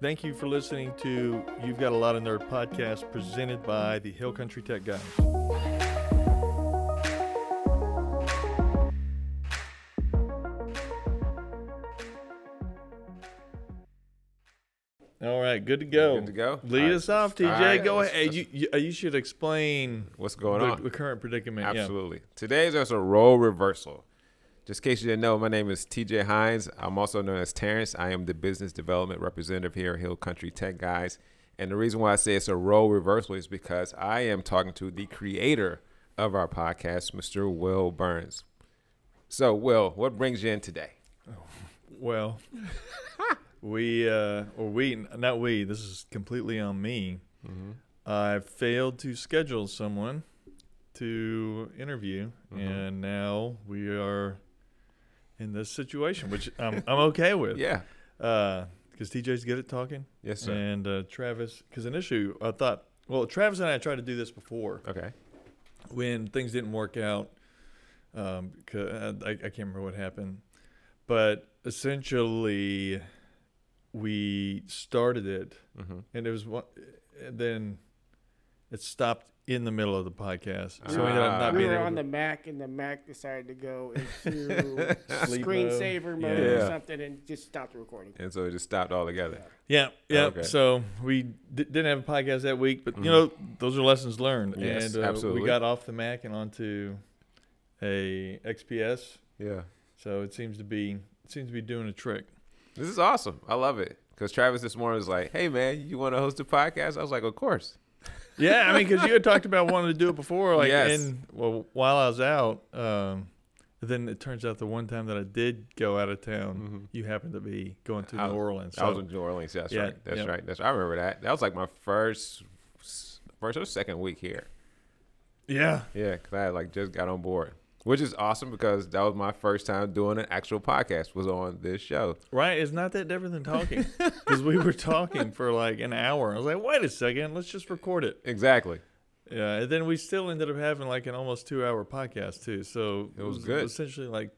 Thank you for listening to You've Got a Lot of Nerd podcast presented by the Hill Country Tech Guys. All right, good to go. Good to go? Lead right. us off, TJ. Right, Go let's- ahead. You, you, you should explain What's going the, on? the current predicament. Absolutely. Today's just a role reversal. Just in case you didn't know, my name is TJ Hines. I'm also known as Terrence. I am the business development representative here at Hill Country Tech Guys. And the reason why I say it's a role reversal is because I am talking to the creator of our podcast, Mr. Will Burns. So, Will, what brings you in today? Well, we uh, or we not we. This is completely on me. Mm-hmm. I failed to schedule someone to interview, Mhm. and now we are in this situation, which I'm I'm okay with. Yeah. Because TJ's good at talking, Yes, sir. and uh, Travis. Because initially I thought, well, Travis and I tried to do this before Okay. when things didn't work out. Um, 'cause I, I can't remember what happened, but essentially, we started it Mm-hmm. and it was one, and then it stopped in the middle of the podcast. So Ah. we ended up not we being were able on to. the Mac, and the Mac decided to go into Sleep screensaver mode. mode Yeah. or something, and just stopped the recording. And so it just stopped altogether. yeah, yeah. Okay. So we d- didn't have a podcast that week, but you know those are lessons learned. Yes, and uh, absolutely. we got off the Mac and onto a XPS. Yeah. So it seems to be it seems to be doing a trick. This is awesome. I love it. Because Travis this morning was like, hey, man, you want to host a podcast? I was like, of course. Yeah, I mean, because you had talked about wanting to do it before, like, Yes. and well, while I was out, um, then it turns out the one time that I did go out of town, Mhm. you happened to be going to I New Orleans. I was in New Orleans. That's Yeah, right. That's yeah. right. That's I remember that. That was like my first, first or second week here. yeah, Yeah, because I had like just got on board, which is awesome because that was my first time doing an actual podcast. Was on this show. right. It's not that different than talking because we were talking for like an hour. I was like, wait a second, let's just record it. Exactly. Yeah, and then we still ended up having like an almost two hour podcast too. So It was good. Essentially, like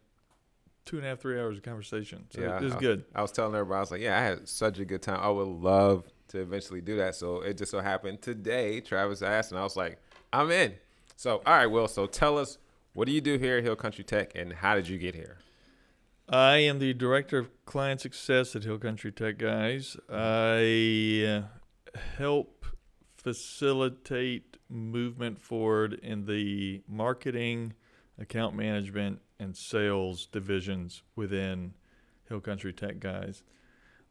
two and a half, three hours of conversation. So Yeah, it was I- good. I was telling everybody, I was like, yeah, I had such a good time. I would love to eventually do that. So it just so happened today, Travis asked, and I was like, I'm in. So, all right, Will. So tell us, what do you do here at Hill Country Tech, and how did you get here? I am the director of client success at Hill Country Tech Guys. I uh, help facilitate movement forward in the marketing, account management, and sales divisions within Hill Country Tech Guys.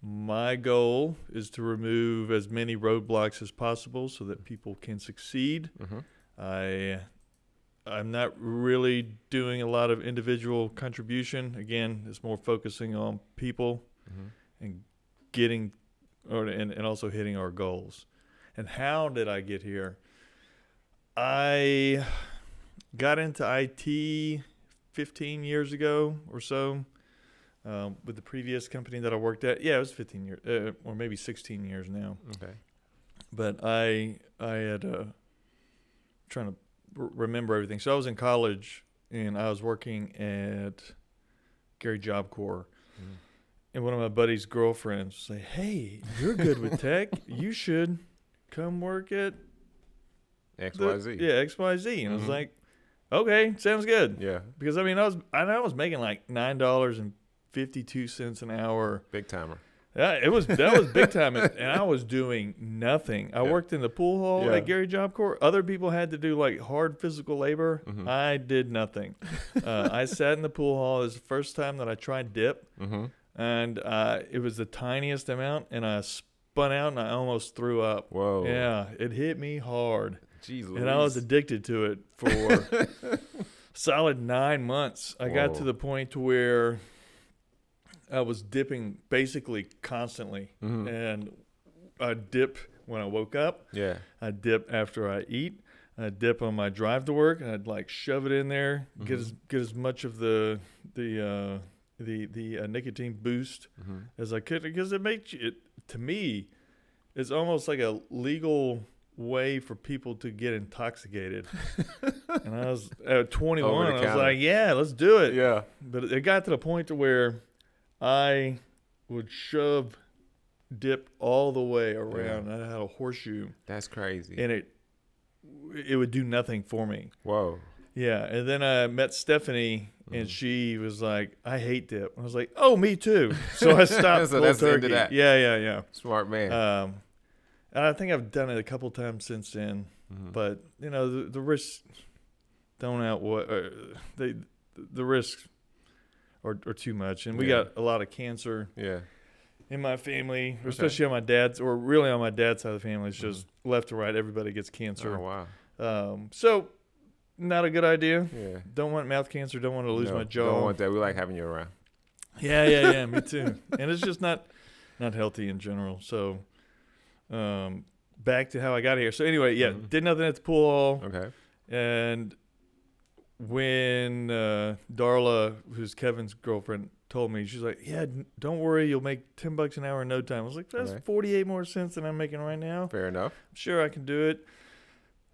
My goal is to remove as many roadblocks as possible so that people can succeed. Mm-hmm. I I'm not really doing a lot of individual contribution. Again, it's more focusing on people Mm-hmm. and getting or and, and also hitting our goals. And how did I get here? I got into IT 15 years ago or so um, with the previous company that I worked at. Yeah, it was 15 years, uh, or maybe 16 years now Okay. but I I had uh, trying to remember everything. So I was in college and I was working at Gary Job Corps, Mhm. and one of my buddy's girlfriends say, "Hey, you're good with tech. You should come work at X the-. Yeah, X Y Z." And I was Mhm. like, "Okay, sounds good." Yeah. Because I mean, I was I, I was making like nine dollars and fifty two cents an hour Big timer. Yeah, it was that was big time, and, and I was doing nothing. I Yeah. worked in the pool hall Yeah. at Gary Job Corps. Other people had to do like hard physical labor. Mhm. I did nothing. uh, I sat in the pool hall. It was the first time that I tried dip, Mm-hmm. and uh, it was the tiniest amount, and I spun out and I almost threw up. Whoa. Yeah, it hit me hard, Jeez and I was addicted to it for solid nine months. I got to the point where I was dipping basically constantly, Mhm. and I dip when I woke up. Yeah. I dip after I eat. I dip on my drive to work, and I'd like shove it in there, get Mhm. as get as much of the the uh, the the uh, nicotine boost Mm-hmm. as I could because it makes it to me, it's almost like a legal way for people to get intoxicated. and I was at 21. I was like, yeah, let's do it. Yeah. But it got to the point to where I would shove dip all the way around. I had a horseshoe, That's crazy. and it it would do nothing for me. Whoa. Yeah, and then I met Stephanie, and Mhm. she was like, "I hate dip." I was like, "Oh, me too." So I stopped So cold that's the end of turkey. that. Yeah, yeah, Smart man. Um, and I think I've done it a couple times since then, Mhm. but you know, the, the risks don't outweigh uh, they the risks are, are too much, and we Yeah. got a lot of cancer yeah. in my family, especially on my dad's, or really on my dad's side of the family. It's just left to right, everybody gets cancer. Oh wow. Um, so not a good idea. Yeah. Don't want mouth cancer. Don't want to lose No, my Don't want that. We like having you around. Yeah, yeah, yeah. me too. And it's just not not healthy in general. So, um, back to how I got here. So anyway, yeah, Mhm. did nothing at the pool Okay. and when uh, Darla, who's Kevin's girlfriend, told me, she's like, "Yeah, don't worry, you'll make ten bucks an hour in no time." I was like, "That's Okay. forty eight more cents than I'm making right now." Fair enough. I'm sure I can do it.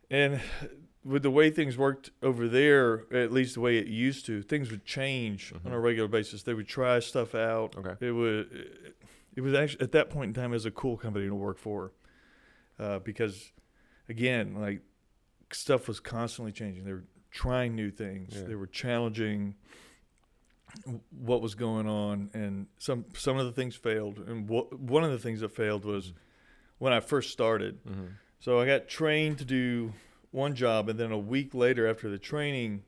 And with the way things worked over there, at least the way it used to, things would change on a Mhm. regular basis. They would try stuff out. Okay. It would. It was actually at that point in time it was a cool company to work for, uh, because, again, like stuff was constantly changing. They were trying new things. Yeah. They were challenging what was going on, and some some of the things failed. And wha- one of the things that failed was when I first started. Mm-hmm. So I got trained to do one job, and then a week later, after the training,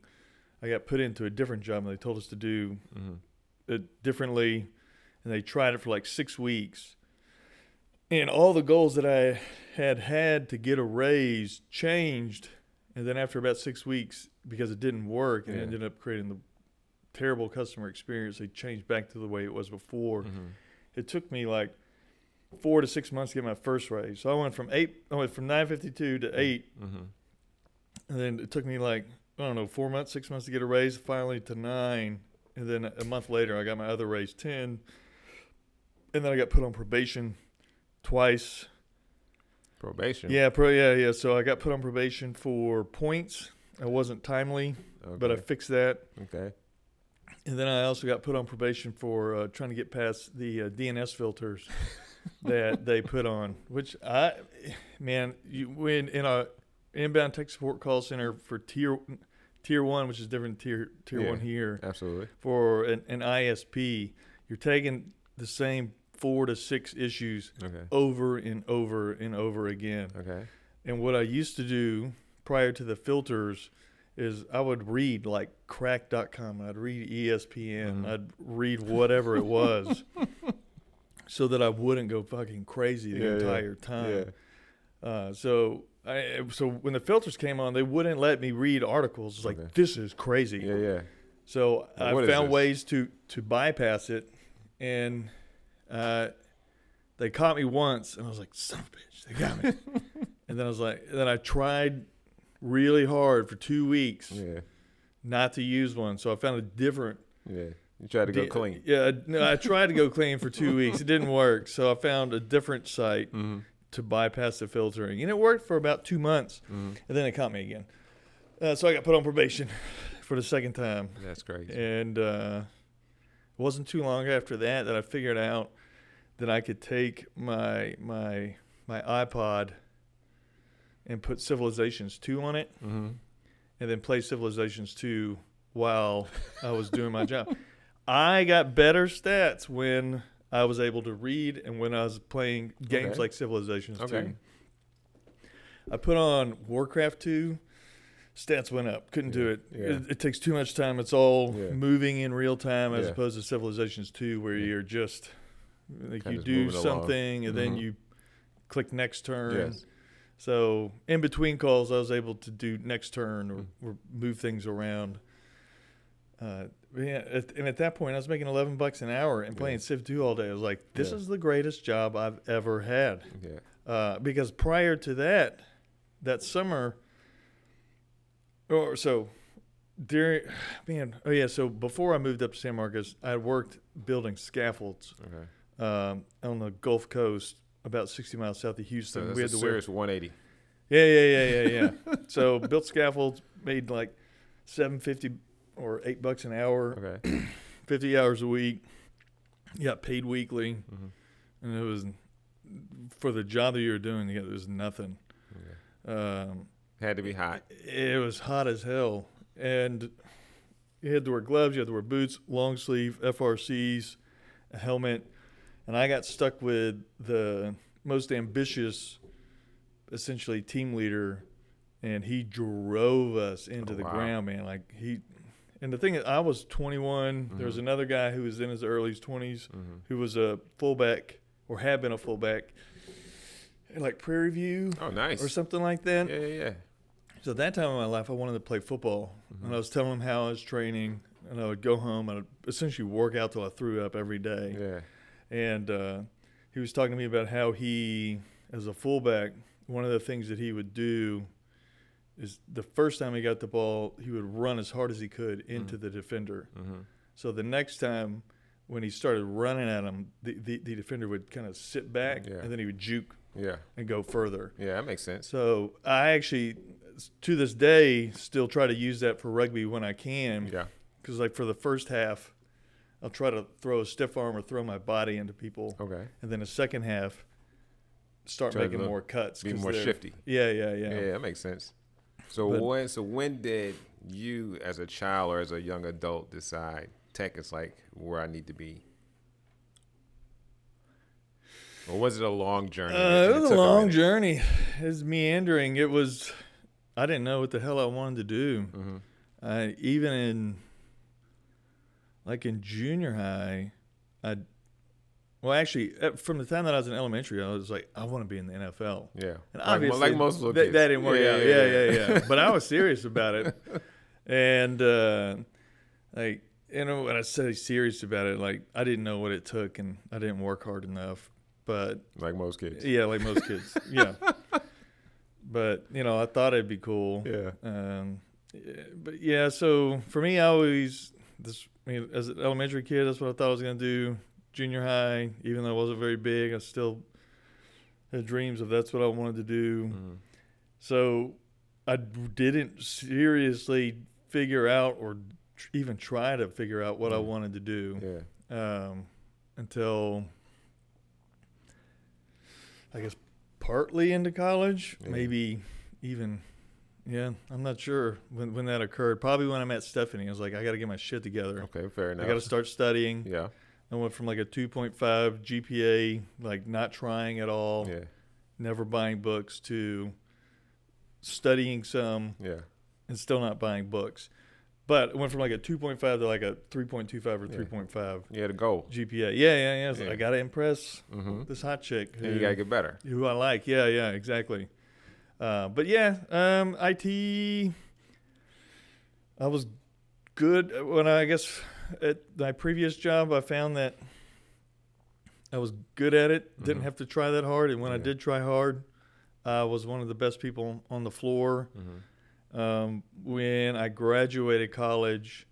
I got put into a different job, and they told us to do Mm-hmm. it differently. And they tried it for like six weeks, and all the goals that I had had to get a raise changed. And then after about six weeks, because it didn't work, and it ended up creating the terrible customer experience, they changed back to the way it was before Mm-hmm. it took me like four to six months to get my first raise. So I went from eight, I went from nine fifty two to eight, Mm-hmm. and then it took me like I don't know four months, six months to get a raise. Finally to nine, and then a month later I got my other raise ten, and then I got put on probation twice. Probation. Yeah, pro, yeah, yeah. So I got put on probation for points. I wasn't timely, Okay. but I fixed that. okay. And then I also got put on probation for uh, trying to get past the uh, DNS filters that they put on, which I, man, you when in a inbound tech support call center for tier tier one, which is different than tier tier Yeah. one here Absolutely. for an, an ISP, you're taking the same four to six issues Okay. over and over and over again. Okay. And what I used to do prior to the filters is I would read like crack.com, I'd read ESPN, Mhm. I'd read whatever it was so that I wouldn't go fucking crazy the Yeah, yeah. entire time. Yeah. Uh, so I, so when the filters came on, they wouldn't let me read articles. It's like, Okay. this is crazy. Yeah. Yeah. So Like, I found ways to to bypass it, and uh, they caught me once, and I was like, "Son of a bitch, they got me." and then I was like, then I tried really hard for two weeks Yeah. not to use one. So I found a different. Yeah. You try to go di- clean. Yeah, no, I tried to go clean for two weeks. It didn't work. So I found a different site Mm-hmm. to bypass the filtering, and it worked for about two months, Mm-hmm. and then it caught me again. Uh, so I got put on probation for the second time. That's crazy. And uh, it wasn't too long after that that I figured out that I could take my my my iPod and put Civilizations 2 on it Mm-hmm. and then play Civilizations 2 while I was doing my job. I got better stats when I was able to read and when I was playing games Okay. like Civilizations Okay. 2. I put on Warcraft 2, stats went up. Couldn't do it. yeah. it. It takes too much time. It's all Yeah. moving in real time as Yeah. opposed to Civilizations 2 where Yeah. you're just like Kinda you do moving along. something and then Mhm. you click next turn. Yes. So in between calls, I was able to do next turn or, or move things around. Uh, yeah, at, and at that point, I was making eleven bucks an hour and playing Yeah. Civ two all day. I was like, "This Yeah. is the greatest job I've ever had." Yeah. Uh, because prior to that, that summer, or so during, man, oh yeah, so before I moved up to San Marcos, I worked building scaffolds Okay. um, on the Gulf Coast, about sixty miles south of So Houston. that's we a had to wear serious 180. yeah, yeah, yeah, yeah, yeah. so built scaffolds, made like seven fifty or eight bucks an hour, Okay. fifty hours a week. You got paid weekly, hmm and it was for the job that you were doing, there was nothing. Okay. Um, Had to be hot. it was hot as hell, and you had to wear gloves, you had to wear boots, long sleeve FRCs, a helmet, and I got stuck with the most ambitious, essentially team leader, and he drove us into Oh, the wow. ground, man. Like he, and the thing is, I was 21. There was Mhm. another guy who was in his early 20s hmm who was a fullback or had been a fullback, like Prairie View Oh, nice. or something like that. Yeah, yeah, yeah. So at that time in my life, I wanted to play football, and I was telling him how I was training, and I would go home and I'd essentially work out till I threw up every day. Yeah. And uh, he was talking to me about how he, as a fullback, one of the things that he would do is the first time he got the ball, he would run as hard as he could into the defender. hmm So the next time when he started running at him, the, the, the defender would kind of sit back, Yeah. and then he would juke Yeah. and go further. Yeah, that makes sense. So I actually, to this day, still try to use that for rugby when I can. Yeah. Because like for the first half, I'll try to throw a stiff arm or throw my body into people, Okay. and then the second half, start Try making more cuts. Be more shifty. Yeah, yeah, yeah. Yeah. that makes sense. So But- when so when did you as a child or as a young adult decide tech is like where I need to be? Or was it a long journey? Uh, it was a long journey. It was meandering. It was. I didn't know what the hell I wanted to do. Mhm. I even in like in junior high, I well actually uh, from the time that I was in elementary, I was like I want to be in the NFL. Yeah. And obviously, like most little that, that didn't work Yeah, out. yeah, Yeah, yeah, yeah, but I was serious about it, and uh, like you know when I say serious about it, like I didn't know what it took, and I didn't work hard enough. But Like most kids. yeah, like most kids, yeah. But you know, I thought it'd be cool. Yeah. Um, yeah, but yeah, so for me, I always this I mean, as an elementary kid, that's what I thought I was gonna do. Junior high, even though I wasn't very big, I still had dreams of that's what I wanted to do. Mhm. So I didn't seriously figure out or tr- even try to figure out what I Mm. wanted to do Yeah. um, until I guess partly into college, Yeah. maybe even. Yeah, I'm not sure when when that occurred. Probably when I met Stephanie, I was like, I got to get my shit together. Okay, fair enough. I got to start studying. Yeah. I went from like a 2.5 GPA, like not trying at all, Yeah. never buying books, to studying some Yeah. and still not buying books. But it went from like a 2.5 to like a 3.25 or Yeah. 3.5 Yeah, the goal. GPA. Yeah, yeah, yeah. So Yeah. I got to impress Mm-hmm. this hot chick And you gotta get better. who I like. Yeah, yeah, exactly. Uh, but yeah, um, IT, I was good when I, I guess at my previous job, I found that I was good at it. Didn't Mhm. have to try that hard. And when I did try hard, I was one of the best people on the floor. Mm-hmm. Um, when I graduated college,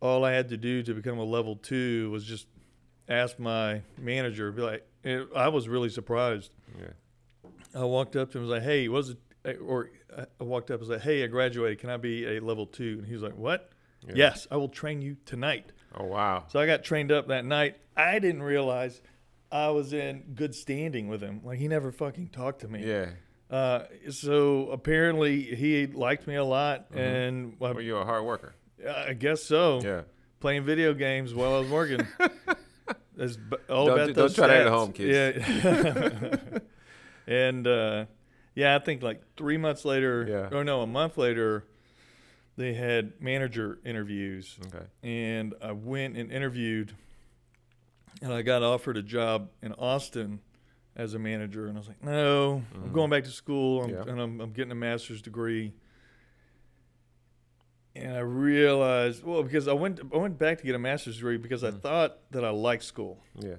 all I had to do to become a level two was just ask my manager. Be like, I was really surprised. Yeah. I walked up to him and was like, "Hey, was it?" Or I walked up and was like, "Hey, I graduated. Can I be a level two? And he was like, "What? Yeah. Yes, I will train you tonight." Oh wow. So I got trained up that night. I didn't realize I was in good standing with him. Like he never fucking talked to me. Yeah. Uh, so apparently he liked me a lot, Mhm. and Well, you're a hard worker. I guess so. Yeah. Playing video games while I was working. That's all Don't about do- those don't try that at home, kids. Yeah. and uh, yeah, I think like three months later, Yeah. or no, a month later, they had manager interviews, Okay. and I went and interviewed, and I got offered a job in Austin as a manager, and I was like, no, I'm Mhm. going back to school, I'm, Yeah. and I'm, I'm getting a master's degree. And I realized, well, because I went, I went back to get a master's degree because I Mhm. thought that I liked school, Yeah.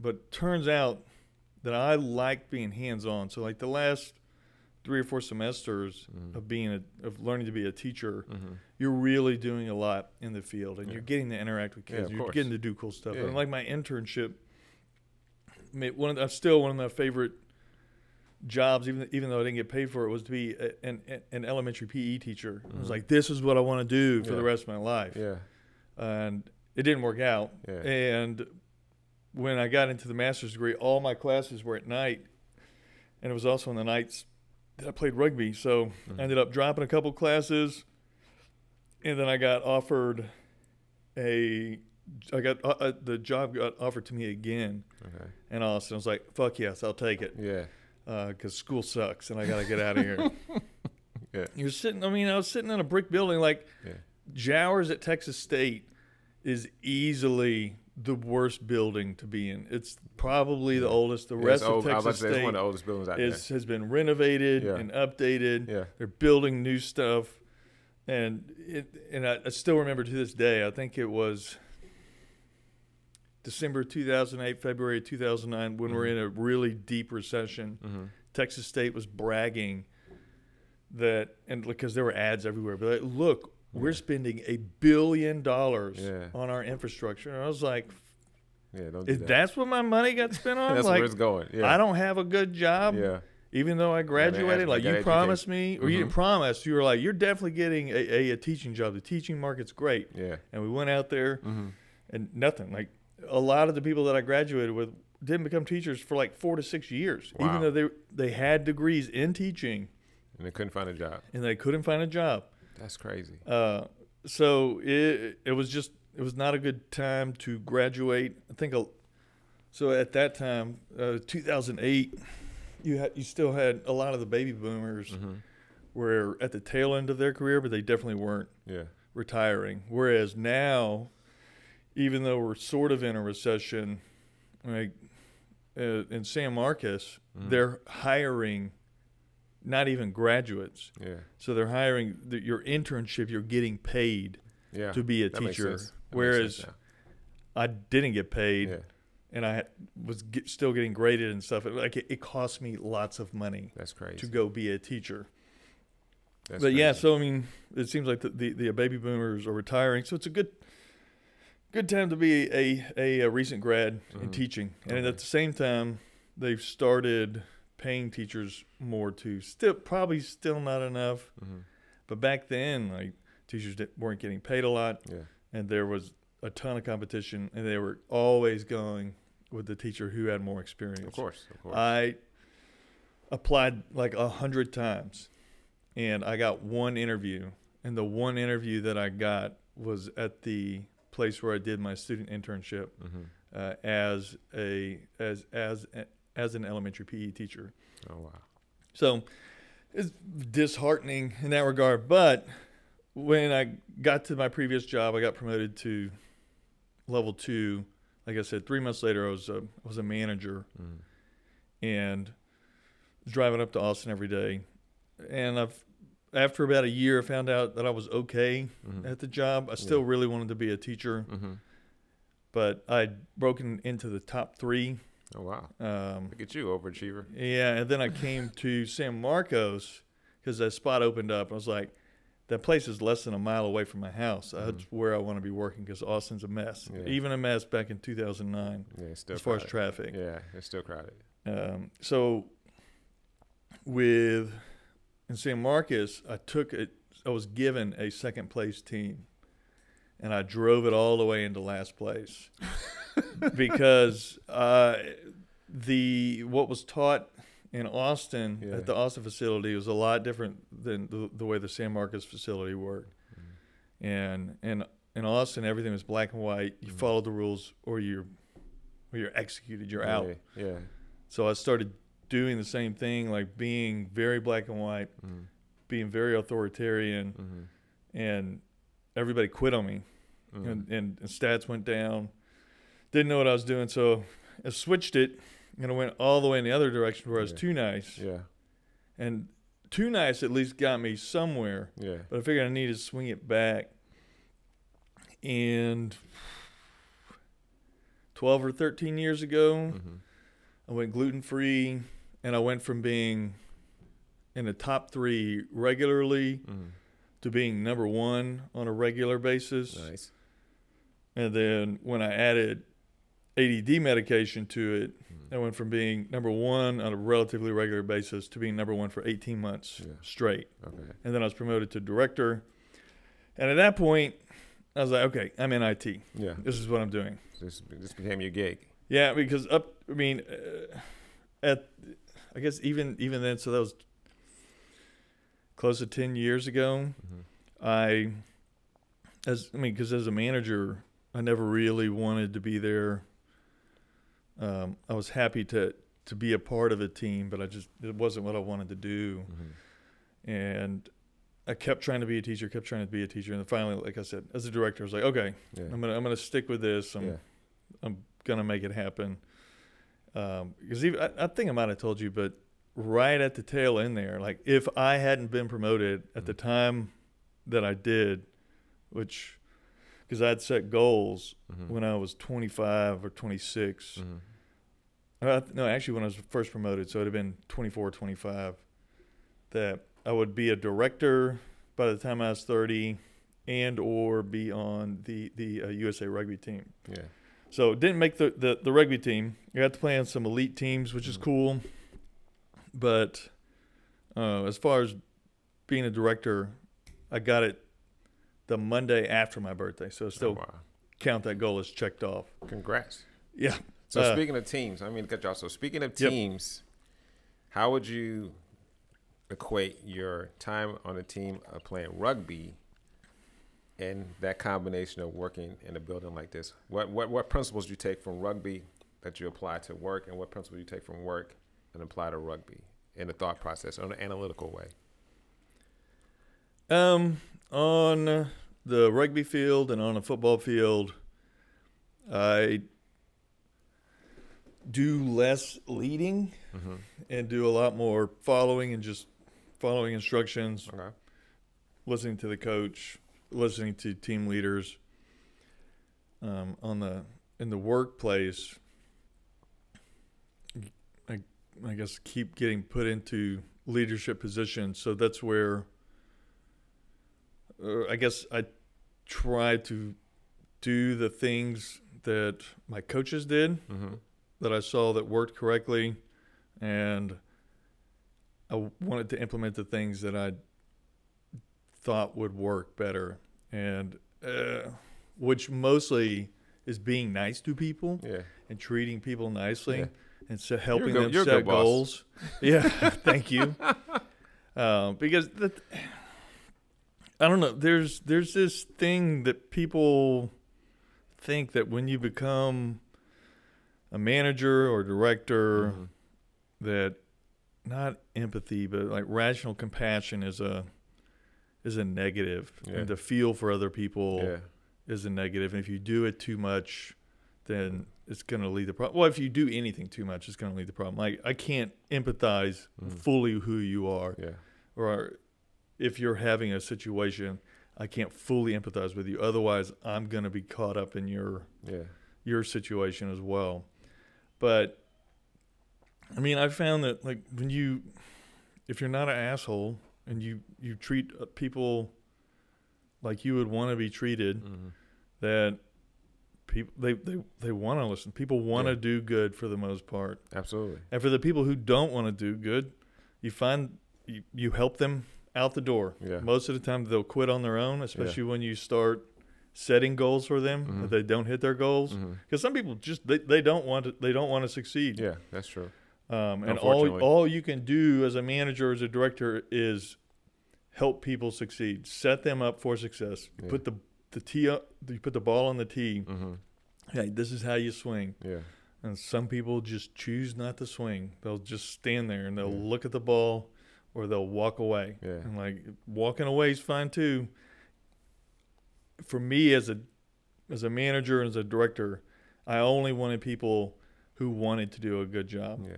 but turns out that I like being hands-on. So like the last three or four semesters Mhm. of being a, of learning to be a teacher, Mm-hmm. you're really doing a lot in the field and Yeah. you're getting to interact with kids. of you're course. getting to do cool stuff. Yeah. And like my internship, one of the, still one of my favorite jobs, even even though I didn't get paid for it, was to be a, an an elementary PE teacher. I was Mhm. like, this is what I want to do for Yeah. the rest of my life, Yeah. and it didn't work out. Yeah. And when I got into the master's degree, all my classes were at night, and it was also on the nights that I played rugby. So Mhm. I ended up dropping a couple classes, and then I got offered a. I got uh, uh, the job got offered to me again Okay. in Austin. I was like, "Fuck yes, I'll take it," Yeah. because school sucks and I gotta get out of here. Yeah. You're sitting. I mean, I was sitting in a brick building. Like Yeah. Jowers at Texas State is easily the worst building to be in. It's probably the oldest. The Yeah, rest old. of I was about Texas to say it's State one of the oldest buildings out is has been renovated Yeah. and updated. Yeah. They're building new stuff, and it and I, I still remember to this day. I think it was December 2008, February 2009, when we're Mhm. in a really deep recession. Mm-hmm. Texas State was bragging that, and because there were ads everywhere, but like, look, we're spending a billion dollars Yeah. on our infrastructure, and I was like, Yeah. Don't do that. that's what my money got spent on? That's like, where it's going. Yeah. I don't have a good job, Yeah. even though I graduated. Like you gotta promised me, or you didn't Mhm. promise. You were like, you're definitely getting a, a, a teaching job. The teaching market's great, Yeah. and we went out there Mm-hmm. and nothing. Like a lot of the people that I graduated with didn't become teachers for like four to six years, even though they they had degrees in teaching And they couldn't find a job. and they couldn't find a job. That's crazy. Uh, so it it was just it was not a good time to graduate. I think a, so at that time, uh, 2008, you had you still had a lot of the baby boomers Mm-hmm. were at the tail end of their career, but they definitely weren't Yeah. retiring. Whereas now, even though we're sort of in a recession, like uh, in San Marcos, Mhm. they're hiring not even graduates. Yeah. So they're hiring the, your internship. You're getting paid Yeah. to be a That makes teacher, sense. That makes whereas I didn't get paid, yeah. and I was get, still getting graded and stuff. It, like it, it cost me lots of money That's crazy. to go be a teacher. That's but yeah, so I mean, it seems like the, the, the baby boomers are retiring, so it's a good good time to be a a, a recent grad in Mhm. teaching, and Okay. at the same time, they've started paying teachers more too. Still, probably still not enough, Mhm. but back then, like teachers weren't getting paid a lot, Yeah. and there was a ton of competition, and they were always going with the teacher who had more experience. Of course. Of course. I applied like a hundred times, and I got one interview. And the one interview that I got was at the place where I did my student internship mm-hmm. uh, as a as as as an elementary PE teacher. Oh wow. So it's disheartening in that regard. But when I got to my previous job, I got promoted to level two. Like I said, three months later, I was a, I was a manager Mm. and was driving up to Austin every day. And I've after about a year, I found out that I was okay Mm-hmm. at the job. I still Yeah. really wanted to be a teacher, mm-hmm. but I'd broken into the top three. Oh wow. Um, Look at you, overachiever. yeah, and then I came to San Marcos because that spot opened up. I was like, that place is less than a mile away from my house. That's where I want to be working because Austin's a mess, Yeah. even a mess back in 2009 Yeah. As far as traffic. Yeah. It's still crowded. Um, so with in San Marcos, I took it. I was given a second place team, and I drove it all the way into last place because uh, the what was taught in Austin Yeah. at the Austin facility was a lot different than the, the way the San Marcos facility worked. And and in Austin, everything was black and white. You Mhm. followed the rules, or you're or you're executed. You're out. Yeah. Yeah. So I started doing the same thing, like being very black and white, Mm-hmm. being very authoritarian, Mm-hmm. and everybody quit on me, Mm-hmm. and, and, and stats went down. Didn't know what I was doing, so I switched it, and I went all the way in the other direction where I was Yeah. too nice, Yeah. and too nice at least got me somewhere. Yeah. But I figured I needed to swing it back, and twelve or thirteen years ago. Mm-hmm. I went gluten free, and I went from being in the top three regularly Mm-hmm. to being number one on a regular basis. Nice. And then when I added ADD medication to it, Mhm. I went from being number one on a relatively regular basis to being number one for 18 months Yeah. straight. Okay. And then I was promoted to director. And at that point, I was like, okay, I'm in IT. Yeah. This is what I'm doing. This this became your gig. Yeah, because up. I mean, uh, at I guess even even then, so that was close to ten years ago. Mhm. I, as I mean, because as a manager, I never really wanted to be there. Um, I was happy to to be a part of a team, but I just it wasn't what I wanted to do, Mhm. and I kept trying to be a teacher, kept trying to be a teacher, and then finally, like I said, as a director, I was like, okay, Yeah. I'm gonna I'm gonna stick with this. I'm yeah. I'm gonna make it happen. Um, because even I, I think I might have told you, but right at the tail end there, like if I hadn't been promoted at the time that I did, which because I'd set goals Mhm. when I was 25 or 26. Mhm. Uh, no, actually, when I was first promoted, so it'd have been 24, 25, that I would be a director by the time I was 30 and or be on the, the uh, USA rugby team. Yeah. So didn't make the, the, the rugby team. You got to play on some elite teams, which is Mhm. cool. But uh, as far as being a director, I got it the Monday after my birthday. So Oh, still wow. count that goal as checked off. Congrats. Yeah. So Uh, speaking of teams, I mean, cut y'all. So speaking of Yep. teams, how would you equate your time on a team of playing rugby and that combination of working in a building like this? What what what principles do you take from rugby that you apply to work, and what principles you take from work and apply to rugby in the thought process, in an analytical way? Um, on the rugby field and on a football field, I do less leading Mm-hmm. and do a lot more following and just following instructions, Okay. listening to the coach, listening to team leaders. Um, on the in the workplace, I I guess keep getting put into leadership positions. So that's where I guess I try to do the things that my coaches did Mm-hmm. that I saw that worked correctly, and I wanted to implement the things that I thought would work better, and uh, which mostly is being nice to people Yeah. and treating people nicely, Yeah. and so helping good- them set good boss. goals. Yeah, thank you. Um, because the, I don't know. There's there's this thing that people think that when you become a manager or director, Mhm. that not empathy, but like rational compassion is a is a negative, Yeah. and to feel for other people Yeah. is a negative. And if you do it too much, then it's going to lead the problem. Well, if you do anything too much, it's going to lead the problem. Like I can't empathize Mhm. fully who you are, Yeah. or if you're having a situation, I can't fully empathize with you. Otherwise, I'm going to be caught up in your Yeah. your situation as well. But I mean, I found that like when you, if you're not an asshole and you you treat uh, people like you would want to be treated, Mhm. that people they they, they want to listen. People want to Yeah. do good for the most part, Absolutely. and for the people who don't want to do good, you find you, you help them out the door. Yeah. Most of the time, they'll quit on their own, especially when you start setting goals for them. Mhm. If they don't hit their goals, because some people just they, they don't want to they don't want to succeed. Yeah, that's true. Um, and all all you can do as a manager as a director is help people succeed, set them up for success. Yeah. Put the the tee up, you put the ball on the tee. Mm-hmm. Hey, this is how you swing. Yeah. And some people just choose not to swing. They'll just stand there and they'll Yeah. look at the ball, or they'll walk away. Yeah. And like walking away is fine too. For me as a as a manager and as a director, I only wanted people who wanted to do a good job. Yeah.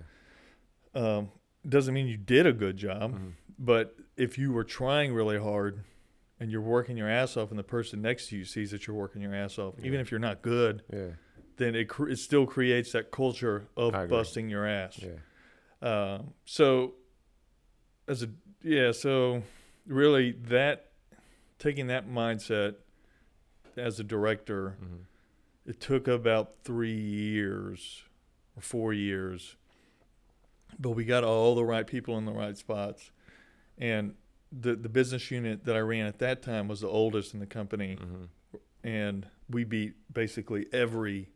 Um, doesn't mean you did a good job, Mhm. but if you were trying really hard and you're working your ass off, and the person next to you sees that you're working your ass off, even if you're not good, Yeah. then it cr- it still creates that culture of busting your ass. Yeah. Um, so as a yeah, so really that taking that mindset as a director, Mhm. it took about three years or four years, but we got all the right people in the right spots, and the the business unit that I ran at that time was the oldest in the company, Mhm. and we beat basically every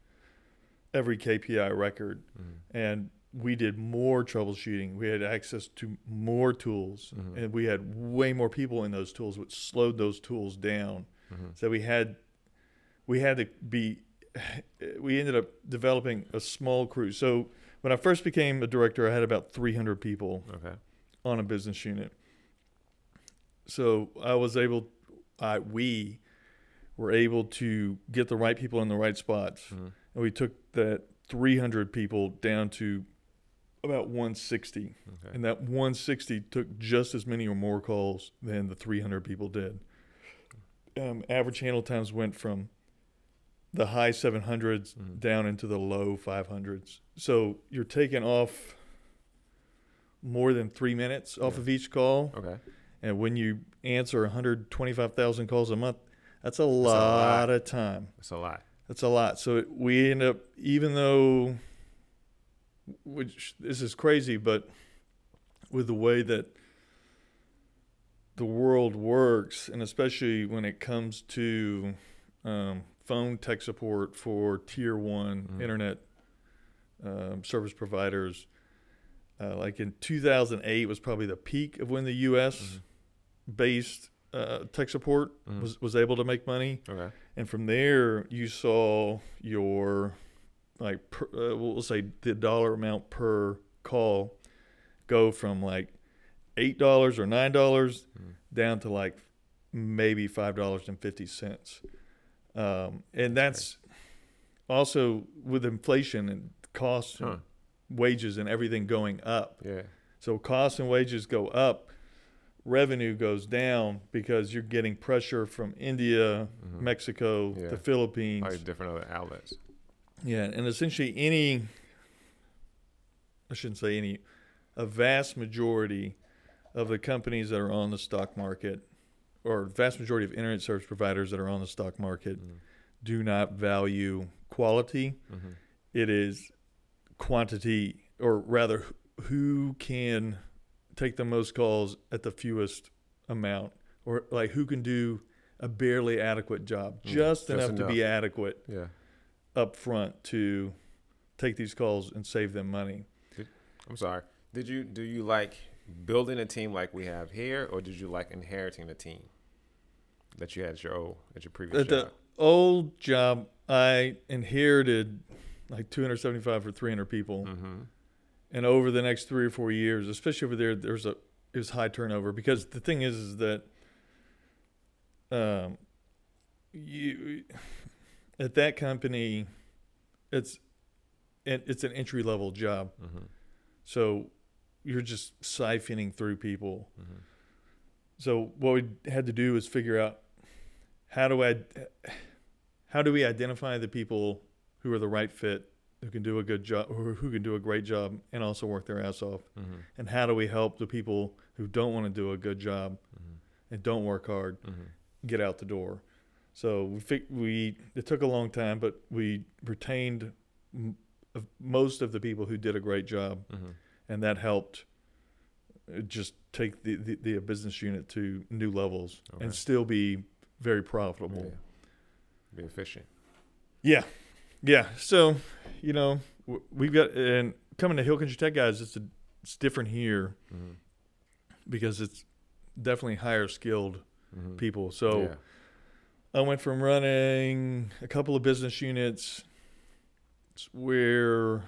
every KPI record, Mhm. and we did more troubleshooting. We had access to more tools, Mhm. and we had way more people in those tools, which slowed those tools down. Mhm. So we had we had to be we ended up developing a small crew. So when I first became a director, I had about 300 people Okay. on a business unit. So I was able, I we were able to get the right people in the right spots, Mhm. and we took that 300 people down to about 160, Okay. and that 160 took just as many or more calls than the 300 people did. Um, average handle times went from the high 700s Mhm. down into the low 500s. So you're taking off more than three minutes off Yeah. of each call. Okay. And when you answer 125,000 calls a month, that's a a lot lot. of time. That's a lot. That's a lot. So it, we end up, even though, which this is crazy, but with the way that the world works, and especially when it comes to um, phone tech support for tier one Mhm. internet um, service providers, uh, like in 2008 was probably the peak of when the U.S. based uh, tech support Mhm. was, was able to make money Okay. and from there you saw your like per, uh, we'll say the dollar amount per call go from like eight dollars or nine dollars Mhm. down to like maybe five dollars and fifty cents um, and that's also with inflation and costs Huh. and wages and everything going up Yeah. so costs and wages go up revenue goes down because you're getting pressure from india Mhm. Mexico, Yeah. the Philippines. All different other outlets. Yeah, and essentially any I shouldn't say any a vast majority of the companies that are on the stock market or vast majority of internet service providers that are on the stock market Mhm. do not value quality. Mhm. It is quantity or rather who can take the most calls at the fewest amount or like who can do a barely adequate job, Mm, just, just enough, to be adequate Yeah. Up front to take these calls and save them money. I'm sorry. Did you do you like building a team like we have here, or did you like inheriting a team that you had at your old at your previous At the old job, I inherited like 275 or 300 people, Mm-hmm. and over the next three or four years, especially over there, there's a there's high turnover because the thing is, is that um, you at that company, it's it's an entry level job, Mm-hmm. so you're just siphoning through people. Mm-hmm. So what we had to do is figure out how do I how do we identify the people who are the right fit, who can do a good job, or who can do a great job, and also work their ass off, Mm-hmm. and how do we help the people who don't want to do a good job Mm-hmm. and don't work hard Mm-hmm. get out the door. So we we it took a long time, but we retained m- most of the people who did a great job, Mm-hmm. and that helped uh, just take the, the, the business unit to new levels Okay. and still be very profitable. Yeah. Be efficient. Yeah. yeah, So, you know, we've got and coming to Hill Country Tech guys, it's a, it's different here Mm-hmm. because it's definitely higher skilled Mm-hmm. people. So yeah. I went from running a couple of business units where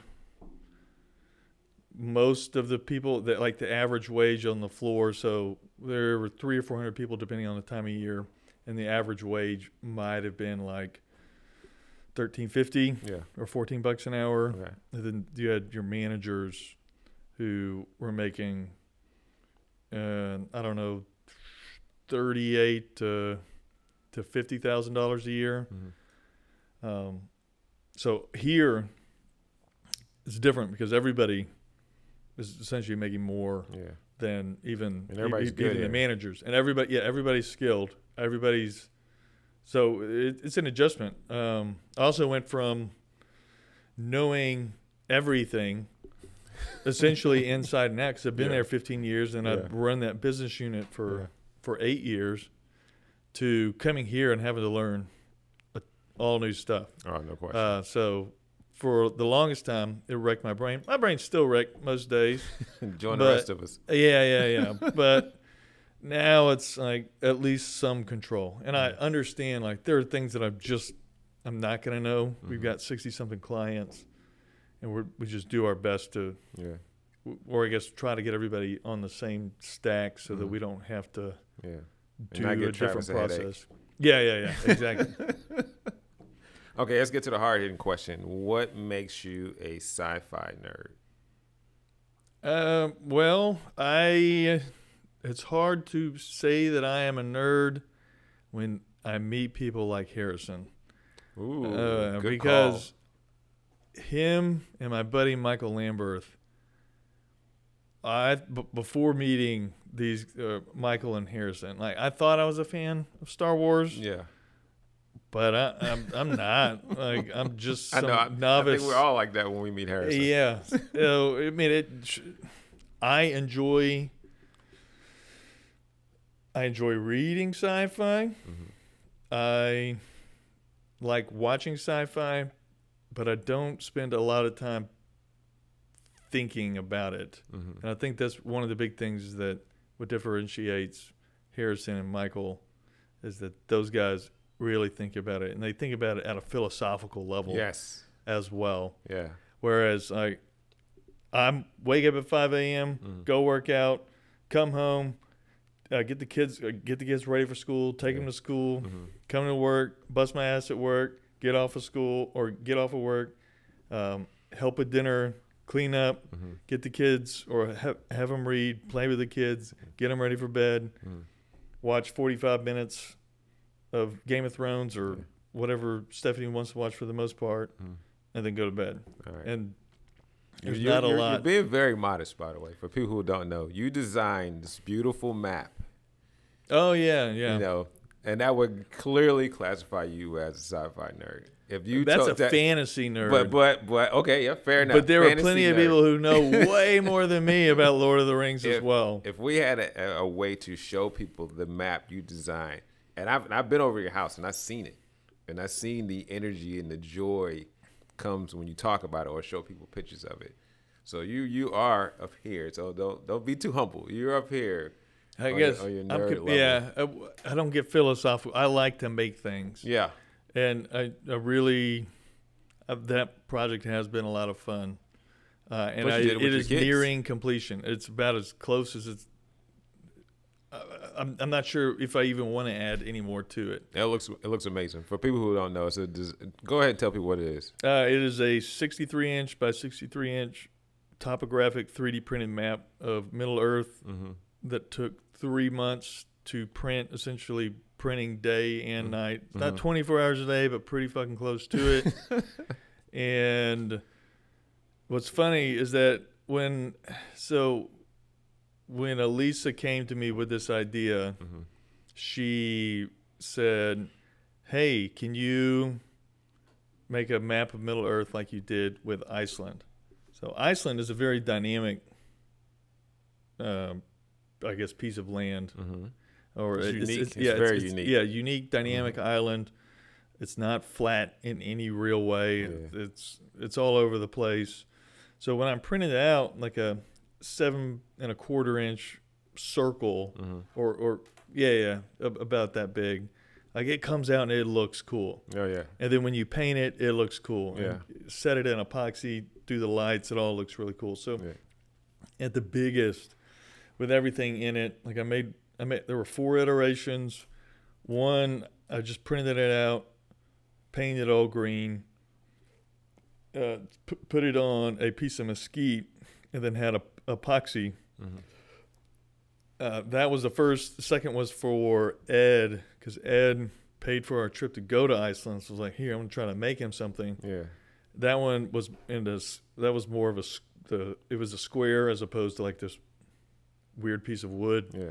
most of the people that like the average wage on the floor, so there were three or four hundred people depending on the time of year, and the average wage might have been like thirteen fifty yeah. or fourteen bucks an hour. Okay. And then you had your managers who were making, uh, I don't know, thirty-eight to to fifty thousand dollars a year. Mm-hmm. Um, so here, it's different because everybody is essentially making more Yeah. than even And everybody's e- good even the managers, and everybody yeah everybody's skilled. Everybody's so it, it's an adjustment. Um, I also went from knowing everything essentially inside and out because I've been Yeah. there 15 years and Yeah. I've run that business unit for for eight years to coming here and having to learn all new stuff. Oh, no question. Uh, so for the longest time, it wrecked my brain. My brain's still wrecked most days. Join the rest of us. Yeah, yeah, yeah. but now it's like at least some control. And I understand like there are things that I'm just I'm not gonna know. We've Mhm. got sixty something clients and we we just do our best to Yeah, or I guess try to get everybody on the same stack so that Mhm. we don't have to yeah. Do not a different Travis a process. Yeah, yeah, yeah. Exactly. Okay, let's get to the hard hitting question. What makes you a sci-fi nerd? Uh, well, I it's hard to say that I am a nerd when I meet people like Harrison. Ooh, Uh, good because him and my buddy Michael Lamberth, I b- before meeting these uh, Michael and Harrison, like I thought I was a fan of Star Wars. Yeah, but I, I'm I'm not. like I'm just I know. I, I novice. think we're all like that when we meet Harrison. Yeah. so, I mean, it. I enjoy. I enjoy reading sci-fi. Mhm. I like watching sci-fi, but I don't spend a lot of time thinking about it. Mhm. And I think that's one of the big things that what differentiates Harrison and Michael is that those guys really think about it, and they think about it at a philosophical level Yes. as well. Yeah. Whereas like I'm wake up at 5 a.m., Mhm. go work out, come home, uh, get the kids uh, get the kids ready for school, take Yeah. them to school, Mhm. come to work, bust my ass at work, get off of school or get off of work, um, help with dinner, clean up, Mhm. get the kids or have, have them read, play with the kids, get them ready for bed, Mhm. watch 45 minutes of Game of Thrones or Yeah. whatever Stephanie wants to watch for the most part, Mhm. and then go to bed. All right. And there's you're, not a you're- lot. You're being very modest, by the way. For people who don't know, you designed this beautiful map. Oh yeah, yeah. You know, and that would clearly classify you as a sci-fi nerd. If you That's a that, fantasy nerd. but but but okay, yeah, fair enough. But there are Fantasy plenty of nerd. people who know way more than me about Lord of the Rings as well. If we had a, a way to show people the map you designed, and I've I've been over your house and I've seen it, and I've seen the energy and the joy comes when you talk about it or show people pictures of it. So you you are up here. So don't don't be too humble. You're up here. I your- guess your level. yeah. I, I don't get philosophical. I like to make things, Yeah. And I, I really uh, that project has been a lot of fun. Uh, and I, it it is kids. nearing completion. It's about as close as it's. Uh, I'm I'm not sure if I even want to add any more to it. It looks it looks amazing. For people who don't know, so des- go ahead and tell people what it is. Uh, it is a 63 inch by 63 inch topographic 3D printed map of Middle Earth Mm-hmm. that took three months to print, essentially printing day and Mhm. night. Mhm. Not 24 hours a day, but pretty fucking close to it. and what's funny is that when, so when Elisa came to me with this idea, Mm-hmm. she said, Hey, can you make a map of Middle Earth like you did with Iceland? So, Iceland is a very dynamic, um, I guess, piece of land. Mm-hmm. Or It's it- unique. It's yeah, very unique. Yeah, unique, dynamic Mhm. island. It's not flat in any real way. Yeah. It's it's all over the place. So when I'm printing it out like a seven and a quarter inch circle, Mm-hmm. or or yeah, yeah, about that big. Like it comes out and it looks cool. Oh yeah. And then when you paint it, it looks cool. Yeah. And set it in epoxy, do the lights, it all looks really cool. So Yeah. at the biggest, with everything in it, like I made, I made there were four iterations. One, I just printed it out, painted it all green, uh, put it on a piece of mesquite, and then had a epoxy Mm-hmm. uh, that was the first. The second was for Ed because Ed paid for our trip to go to Iceland. So I was like, here, I'm gonna try to make him something. Yeah. That one was in this. That was more of a the. It was a square as opposed to like this weird piece of wood. Yeah.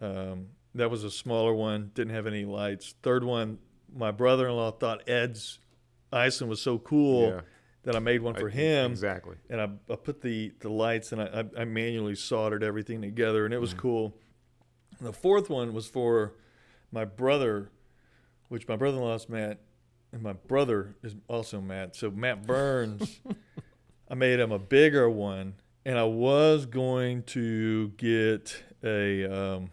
Um, that was a smaller one. Didn't have any lights. Third one, my brother-in-law thought Ed's Iceland was so cool Yeah. that I made one for I- him Exactly. and I, I put the, the lights and I, I, manually soldered everything together and it was Mhm. cool. And the fourth one was for my brother, which my brother-in-law's met and my brother is also Matt. So Matt Burns, I made him a bigger one, and I was going to get a um,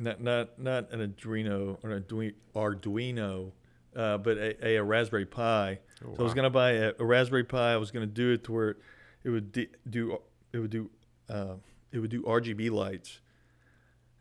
not not not an Arduino or an Arduino, Arduino uh, but a, a, a Raspberry Pi. Oh, So I was gonna buy a, a Raspberry Pi. I was gonna do it to where it would d- do it would do uh, it would do RGB lights,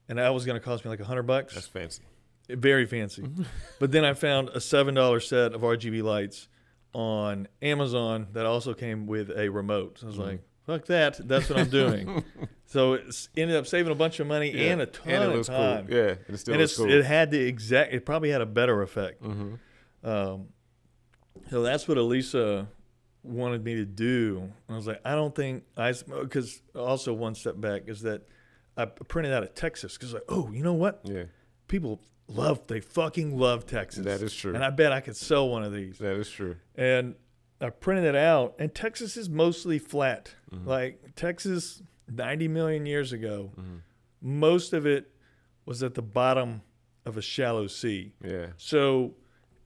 and that was gonna cost me like a hundred bucks. That's fancy. Very fancy. but then I found a seven dollar set of RGB lights on Amazon that also came with a remote. So I was Mhm. like, "Fuck that! That's what I'm doing." so it ended up saving a bunch of money Yeah. and a ton and it of looks time. cool. Yeah, and it still and it's, cool. it had the exact. It probably had a better effect. mm-hmm. Um, so that's what Elisa wanted me to do. And I was like, I don't think I, because also one step back is that I printed out of Texas because like, oh, you know what? Yeah, People love, they fucking love Texas. that is true. And I bet I could sell one of these. that is true. And I printed it out, and Texas is mostly flat. Mhm. Like Texas, 90 million years ago, Mhm. most of it was at the bottom of a shallow sea. Yeah. So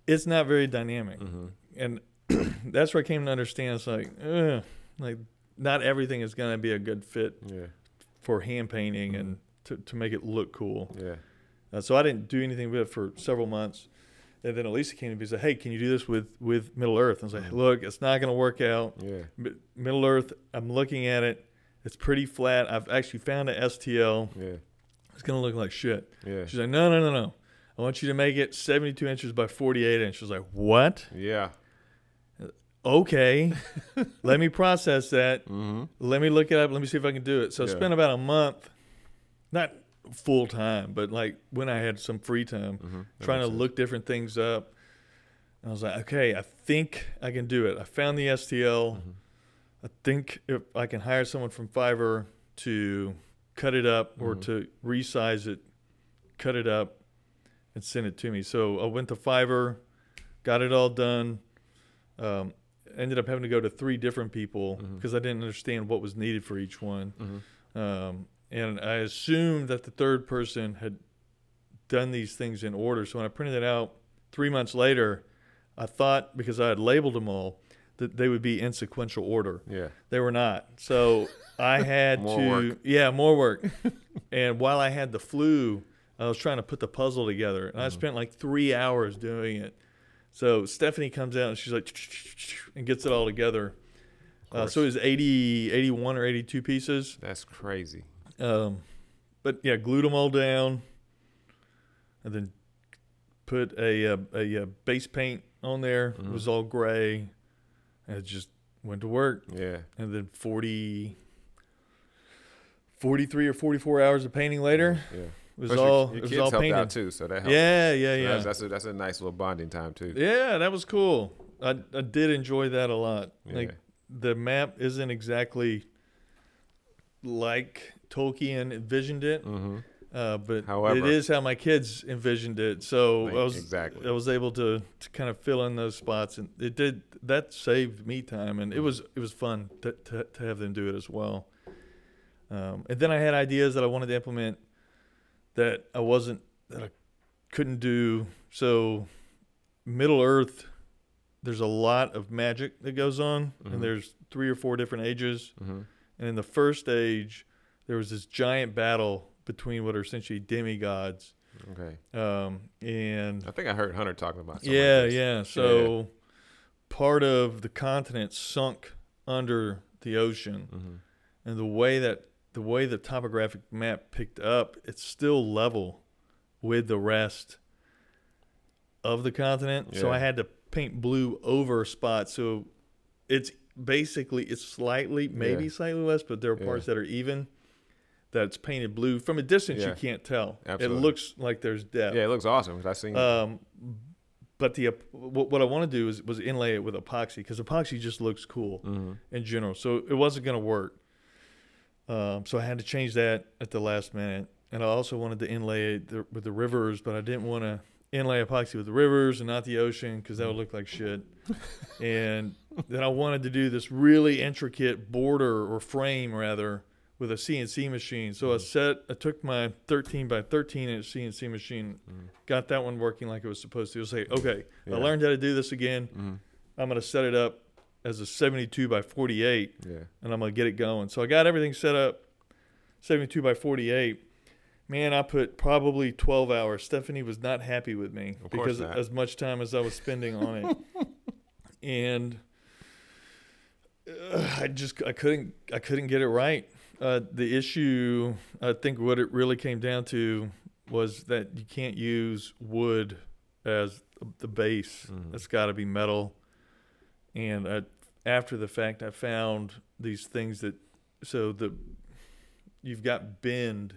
it's not very dynamic hmm and that's where I came to understand. It's like, ugh, like not everything is going to be a good fit Yeah. for hand painting Mhm. and to, to make it look cool. Yeah. Uh, so I didn't do anything with it for several months. And then Elisa came to me and said, "Hey, can you do this with with Middle Earth?" I was like, Mhm. "Look, it's not going to work out. Yeah. Mi- Middle Earth. I'm looking at it. It's pretty flat. I've actually found a STL. Yeah. It's going to look like shit." Yeah. She's like, "No, no, no, no. I want you to make it 72 inches by 48 inches." Like, "What? Yeah. Okay, let me process that." Mm-hmm. let me look it up. Let me see if I can do it. So I spent about a month, not full time, but like when I had some free time, Mm-hmm. trying to look different things up. And I was like, okay, I think I can do it. I found the STL. Mm-hmm. I think if I can hire someone from Fiverr to cut it up or Mhm. to resize it, cut it up, and send it to me. So I went to Fiverr, got it all done. Um, ended up having to go to three different people because I didn't understand what was needed for each one. Mm-hmm. Um, and I assumed that the third person had done these things in order. So when I printed it out three months later, I thought because I had labeled them all that they would be in sequential order. Yeah. They were not. So I had More to, work. yeah, more work. and while I had the flu, I was trying to put the puzzle together, and I Mhm. spent like three hours doing it. So Stephanie comes out and she's like, and gets it all together. Uh, so it was 80, 81 or 82 pieces. That's crazy. Um, but yeah, glued them all down, and then put a a, a, uh base paint on there. It Mhm. was all gray, and it just went to work. Yeah. And then 40, 43 or forty four hours of painting later, Yeah. it was Plus your- all your, it was all painted. out too, so that helped. Yeah, yeah, So yeah, That's, that's a that's a nice little bonding time too. yeah. That was cool. I I did enjoy that a lot. Yeah. Like the map isn't exactly like Tolkien envisioned it. mm-hmm. Uh, but However- it is how my kids envisioned it. So Like, I was exactly. I was able to, to kind of fill in those spots, and it did that saved me time, and it was it was fun to to, to have them do it as well. Um, and then I had ideas that I wanted to implement that I wasn't that I couldn't do. So Middle Earth, there's a lot of magic that goes on, Mhm. and there's three or four different ages. Mm-hmm. And in the first age, there was this giant battle between what are essentially demigods. Okay. Um, and I think I heard Hunter talking about. yeah, like yeah. So part of the continent sunk under the ocean, Mm-hmm. and the way that the way the topographic map picked up, it's still level with the rest of the continent. So I had to paint blue over spots. So it's basically it's slightly, maybe Yeah. slightly less, but there are Yeah. parts that are even. That's painted blue from a distance. You can't tell. Absolutely. It looks like there's depth. Yeah, it looks awesome. I seen. Um, but the what, what I want to do is was inlay it with epoxy because epoxy just looks cool mm-hmm. in general. So it wasn't going to work. Um, so I had to change that at the last minute, and I also wanted to inlay it the, with the rivers, but I didn't want to inlay epoxy with the rivers and not the ocean because that would look like shit. and then I wanted to do this really intricate border or frame rather with a CNC machine. So I set, I took my 13 by 13 inch CNC machine, Mhm. got that one working like it was supposed to. It was like, okay, Yeah. I learned how to do this again. Mhm. I'm gonna set it up as a 72 by 48, Yeah. and I'm gonna get it going. So I got everything set up, 72 by 48. Man, I put probably 12 hours. Stephanie was not happy with me Of because as much time as I was spending on it, and uh, I just I couldn't I couldn't get it right. Uh, the issue, I think, what it really came down to was that you can't use wood as the base. Mhm. It's got to be metal. And I, after the fact, I found these things that so the you've got bend,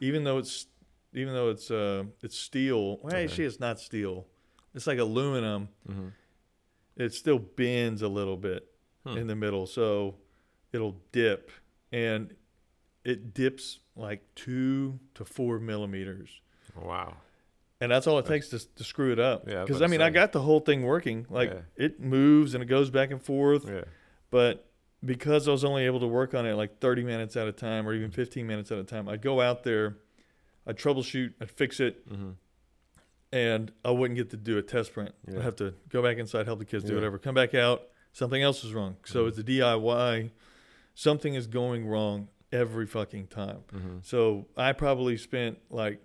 even though it's even though it's uh it's steel. Well, Okay. actually, it's not steel. It's like aluminum. Mm-hmm. It still bends a little bit Hmm. in the middle, so it'll dip, and it dips like two to four millimeters. Wow. And that's all it takes to, to screw it up. Yeah, Because I mean, I got the whole thing working. Like Yeah. it moves and it goes back and forth. Yeah. But because I was only able to work on it like 30 minutes at a time or even Mm-hmm. 15 minutes at a time, I'd go out there, I'd troubleshoot, I'd fix it, Mm-hmm. and I wouldn't get to do a test print. Yeah. I'd have to go back inside, help the kids do Yeah. whatever, come back out, something else was wrong. So Mhm. it's a DIY. Something is going wrong every fucking time. Mm-hmm. So I probably spent like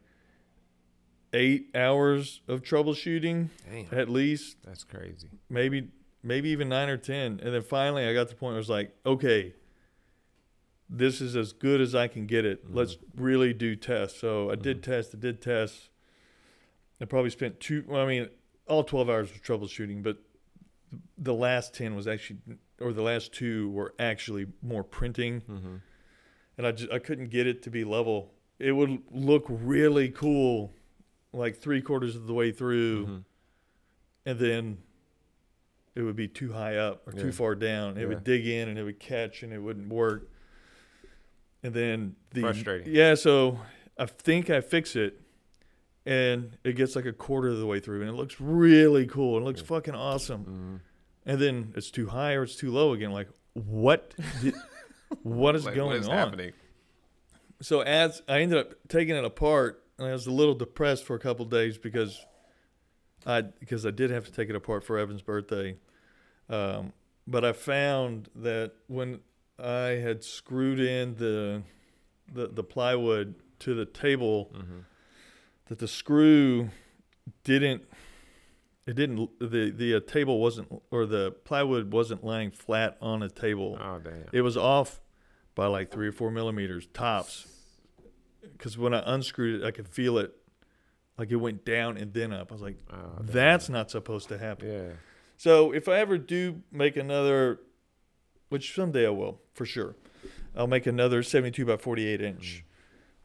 eight hours of troubleshooting Damn. at least, That's crazy. maybe maybe even nine or ten. And then finally I got to the point where I was like, okay, this is as good as I can get it. Mhm. Let's really do tests. So I did Mhm. tests, I did tests. I probably spent two well, I mean, all twelve hours was troubleshooting, but the last ten was actually or the last two were actually more printing Mm-hmm. and I just I couldn't get it to be level. It would look really cool, like three quarters of the way through, Mm-hmm. and then it would be too high up or Yeah. too far down. It Yeah. would dig in and it would catch and it wouldn't work. And then the Frustrating. yeah, so I think I fix it, and it gets like a quarter of the way through, and it looks really cool. It looks Yeah. fucking awesome. Mm-hmm. And then it's too high or it's too low again. Like what? Did, what is like, going what is on? happening? so as I ended up taking it apart, and I was a little depressed for a couple days because I because I did have to take it apart for Evan's birthday. Um, but I found that when I had screwed in the the, the plywood to the table, Mm-hmm. that the screw didn't it didn't the the uh, table wasn't or the plywood wasn't laying flat on a table. Oh damn. It was off by like three or four millimeters tops. Because when I unscrewed it, I could feel it, like it went down and then up. I was like, Oh, that's not supposed to happen. yeah. So if I ever do make another, which someday I will for sure, I'll make another 72 by 48 inch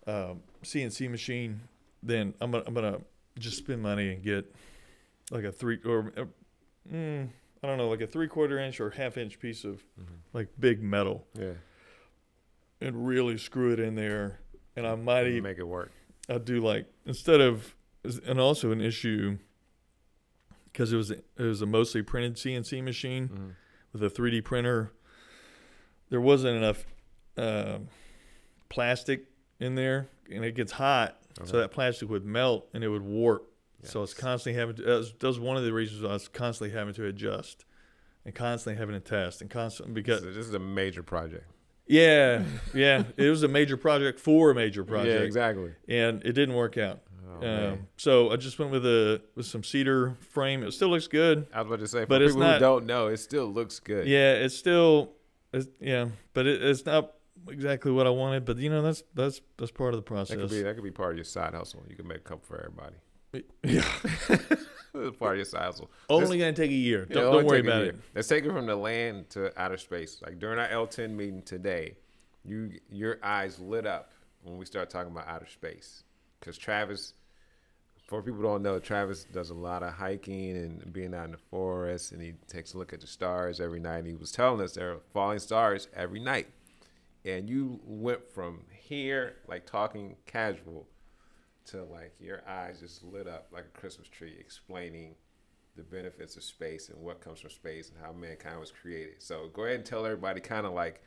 um, CNC machine. Then I'm gonna I'm gonna just spend money and get like a three or uh, mm, I don't know like a three quarter inch or half inch piece of Mhm. like big metal Yeah. and really screw it in there. And I might even make it work. I'll do like instead of and also an issue because it was it was a mostly printed CNC machine Mm-hmm. with a 3D printer. There wasn't enough um plastic in there, and it gets hot, so that plastic would melt and it would warp. So it's constantly having to. That was, that was one of the reasons I was constantly having to adjust, and constantly having to test, and constantly because So this is a major project. yeah, yeah, it was a major project for a major project, Yeah, exactly. and it didn't work out. Oh, Um, so I just went with a with some cedar frame. It still looks good. I was about to say, for but it's people not- who don't know, it still looks good. Yeah, it's still, it's, yeah, but it, it's not exactly what I wanted. But you know, that's that's that's part of the process. That could be that could be part of your side hustle. You can make a couple for everybody. Yeah, part of your hustle. only gonna take a year. Don't, don't worry about it. Let's take it from the land to outer space. Like during our L10 meeting today, you your eyes lit up when we start talking about outer space. Because Travis, for people who don't know, Travis does a lot of hiking and being out in the forest, and he takes a look at the stars every night. And he was telling us there are falling stars every night. And you went from here, like talking casual, to like your eyes just lit up like a Christmas tree, explaining the benefits of space and what comes from space and how mankind was created. So go ahead and tell everybody kind of like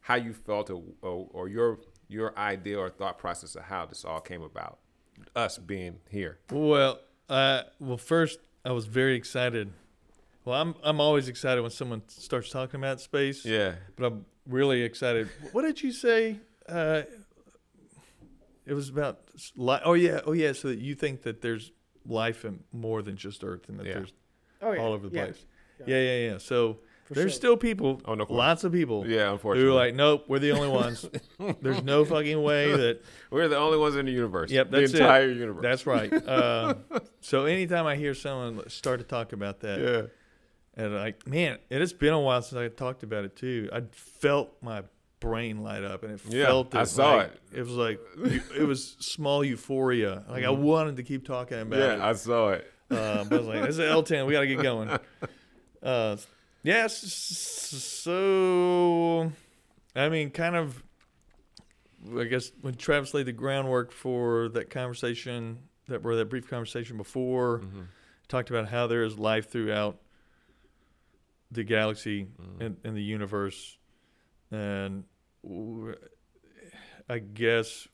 how you felt or, or, or your your idea or thought process of how this all came about. Us being here. Well, uh, well, first I was very excited. Well, I'm I'm always excited when someone starts talking about space. Yeah. But I'm really excited. What did you say? Uh, it was about li- oh yeah oh yeah. So that you think that there's life in more than just Earth, and that Yeah. there's Oh yeah, all over the yeah, place. yeah. Yeah, yeah, yeah. So for there's sure. still people, Oh, no lots of people, Yeah, unfortunately, who unfortunately. are like, nope, we're the only ones. there's no fucking way that We're the only ones in the universe. Yep, the that's it. entire universe. that's right. Uh, so anytime I hear someone start to talk about that, yeah. And like, man, it has been a while since I talked about it too. I felt my brain light up, and it Yeah, felt. I saw like- it. It was like it was small euphoria. Like I wanted to keep talking about Mm-hmm. Yeah, it. I saw it. Uh, but I was like, "This is L ten. We got to get going." Uh, yes. so, I mean, kind of. I guess when Travis laid the groundwork for that conversation, that were that brief conversation before, Mhm. talked about how there is life throughout the galaxy Mhm. and, and the universe, and I guess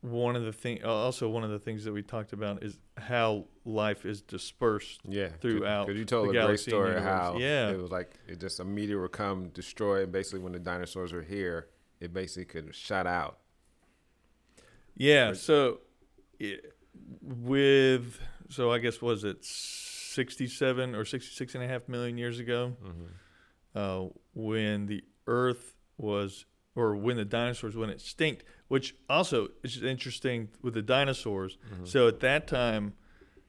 one of the thing, also one of the things that we talked about is how life is dispersed. Yeah, throughout Because you told the a great story universe. how Yeah. it was like it just a meteor would come destroy, and basically when the dinosaurs were here, it basically could shut out. Yeah. So, i with so I guess was it sixty-seven or sixty-six and a half million years ago, Mm-hmm. uh, when the Earth was, or when the dinosaurs went extinct. Which also is interesting with the dinosaurs. Mm-hmm. So at that time,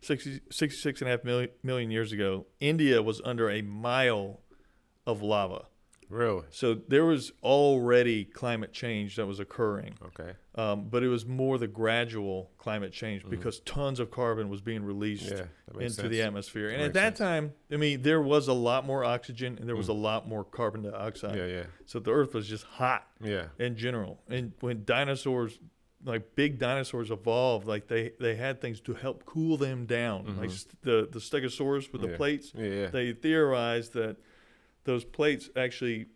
60, 66 and a half million, million years ago, India was under a mile of lava. Really? So there was already climate change that was occurring. Okay. Um, but it was more the gradual climate change Mhm. because tons of carbon was being released Yeah, into sense. the atmosphere. And at that sense. time, I mean, there was a lot more oxygen and there was Mm. a lot more carbon dioxide. Yeah, yeah, So the Earth was just hot yeah. in general. And when dinosaurs, like big dinosaurs, evolved, like they they had things to help cool them down. Like Mhm. st- the the Stegosaurus with the plates, Yeah, yeah. they theorized that those plates actually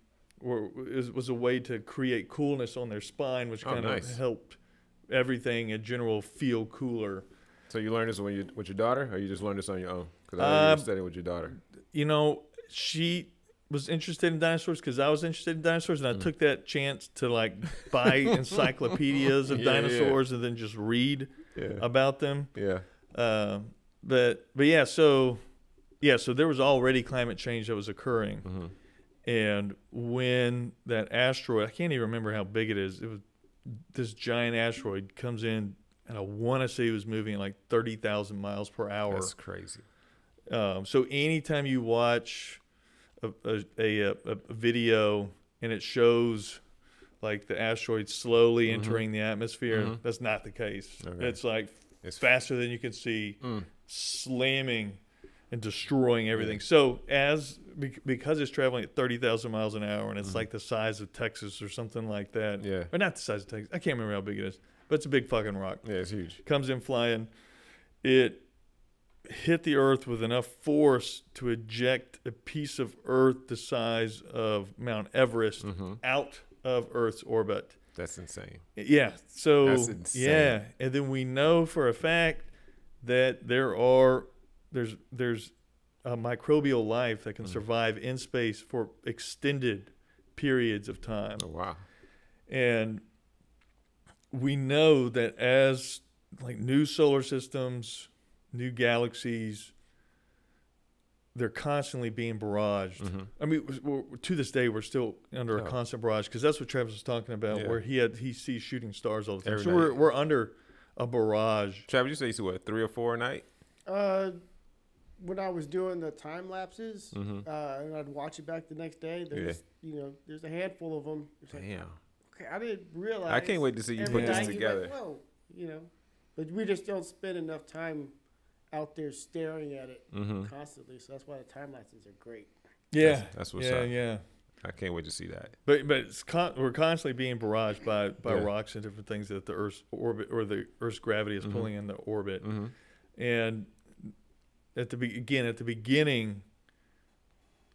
were was, was a way to create coolness on their spine, which Oh, kind of nice. helped everything in general feel cooler. So you learned this when you with your daughter, or you just learned this on your own? Because I know you were studying with your daughter. You know, she was interested in dinosaurs because I was interested in dinosaurs, and I Mhm. took that chance to like buy encyclopedias of Yeah, yeah. dinosaurs and then just read Yeah. about them. yeah. Uh, but but yeah, so yeah, so there was already climate change that was occurring. Mm-hmm. And when that asteroid, I can't even remember how big it is. It was this giant asteroid comes in, and I want to say it was moving like thirty thousand miles per hour. That's crazy. Um, so anytime you watch a, a, a, a video and it shows like the asteroid slowly Mhm. entering the atmosphere, Mhm. that's not the case. Okay. It's like It's faster than you can see Mm. slamming and destroying everything. So as because it's traveling at thirty thousand miles an hour and it's Mhm. like the size of Texas or something like that, Yeah. or not the size of Texas. I can't remember how big it is, but it's a big fucking rock. Yeah, it's huge. Comes in flying, it hit the Earth with enough force to eject a piece of Earth the size of Mount Everest Mm-hmm. out of Earth's orbit. That's insane. Yeah. So That's insane. yeah, and then we know for a fact that there are there's there's a microbial life that can Mm. survive in space for extended periods of time, Oh wow. and we know that as like new solar systems, new galaxies, they're constantly being barraged. Mm-hmm. I mean, we're, we're- to this day, we're still under a Oh. constant barrage because that's what Travis was talking about, Yeah. where he had he sees shooting stars all the time. Every so we're we're under a barrage. Travis, you say you see what three or four a night? Uh, when I was doing the time lapses, Mm-hmm. uh, and I'd watch it back the next day. There's, you know, there's a handful of them. It's like, Damn. okay, I didn't realize. I can't wait to see you put this together. Like, Whoa, you know, but we just don't spend enough time out there staring at it mm-hmm. constantly. So that's why the time lapses are great. Yeah, That's, that's what's yeah, up. yeah. I can't wait to see that. But but it's con- we're constantly being barraged by by Yeah. rocks and different things that the Earth's orbit or the Earth's gravity is Mhm. pulling in the orbit. Mm-hmm. And at the be- again at the beginning,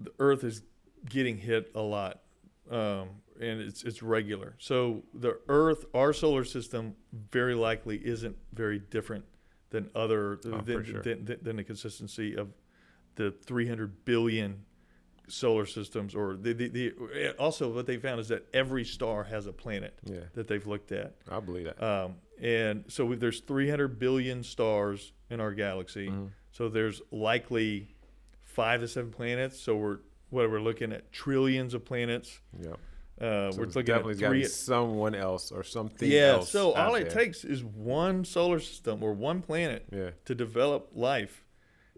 the Earth is getting hit a lot um, and it's it's regular. So the Earth, our solar system, very likely isn't very different than other Oh, than, sure. than, than, than the consistency of the 300 billion solar systems. Or the, the, the also what they found is that every star has a planet Yeah, that they've looked at. I believe that. Um, and so there's 300 billion stars in our galaxy. Mhm. So there's likely five to seven planets. So we're what we're looking at trillions of planets. Yeah. Uh, So we're looking definitely at got to be three. someone else or something Yeah. else. So all it there. takes is one solar system or one planet Yeah. to develop life,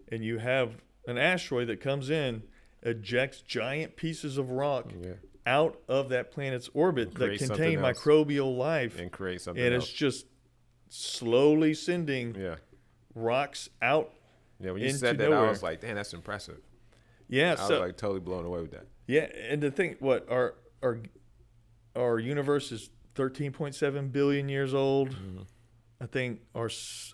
and you have an asteroid that comes in, ejects giant pieces of rock Yeah. out of that planet's orbit that contain microbial life, And create something and else. it's just slowly sending yeah. rocks out. Yeah. When you said that, I was like, damn, that's impressive. Yeah. I was like totally blown away with that. yeah, and to think what our our our universe is 13.7 billion years old. Mm-hmm. I think our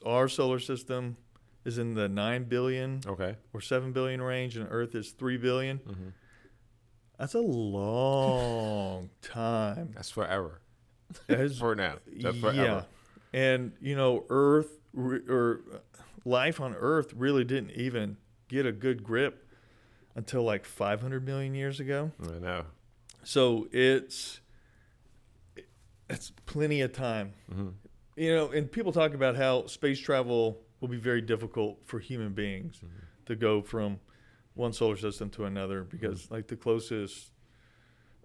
our solar system is in the 9 billion Okay. or 7 billion range and Earth is 3 billion. Mhm. That's a long time. That's forever. That's- For now. That's forever. Yeah. And you know, Earth or life on Earth really didn't even get a good grip until like 500 million years ago. I know. So it's it's plenty of time. hmm You know, and people talk about how space travel will be very difficult for human beings Mm-hmm. to go from one solar system to another because Mm-hmm. like the closest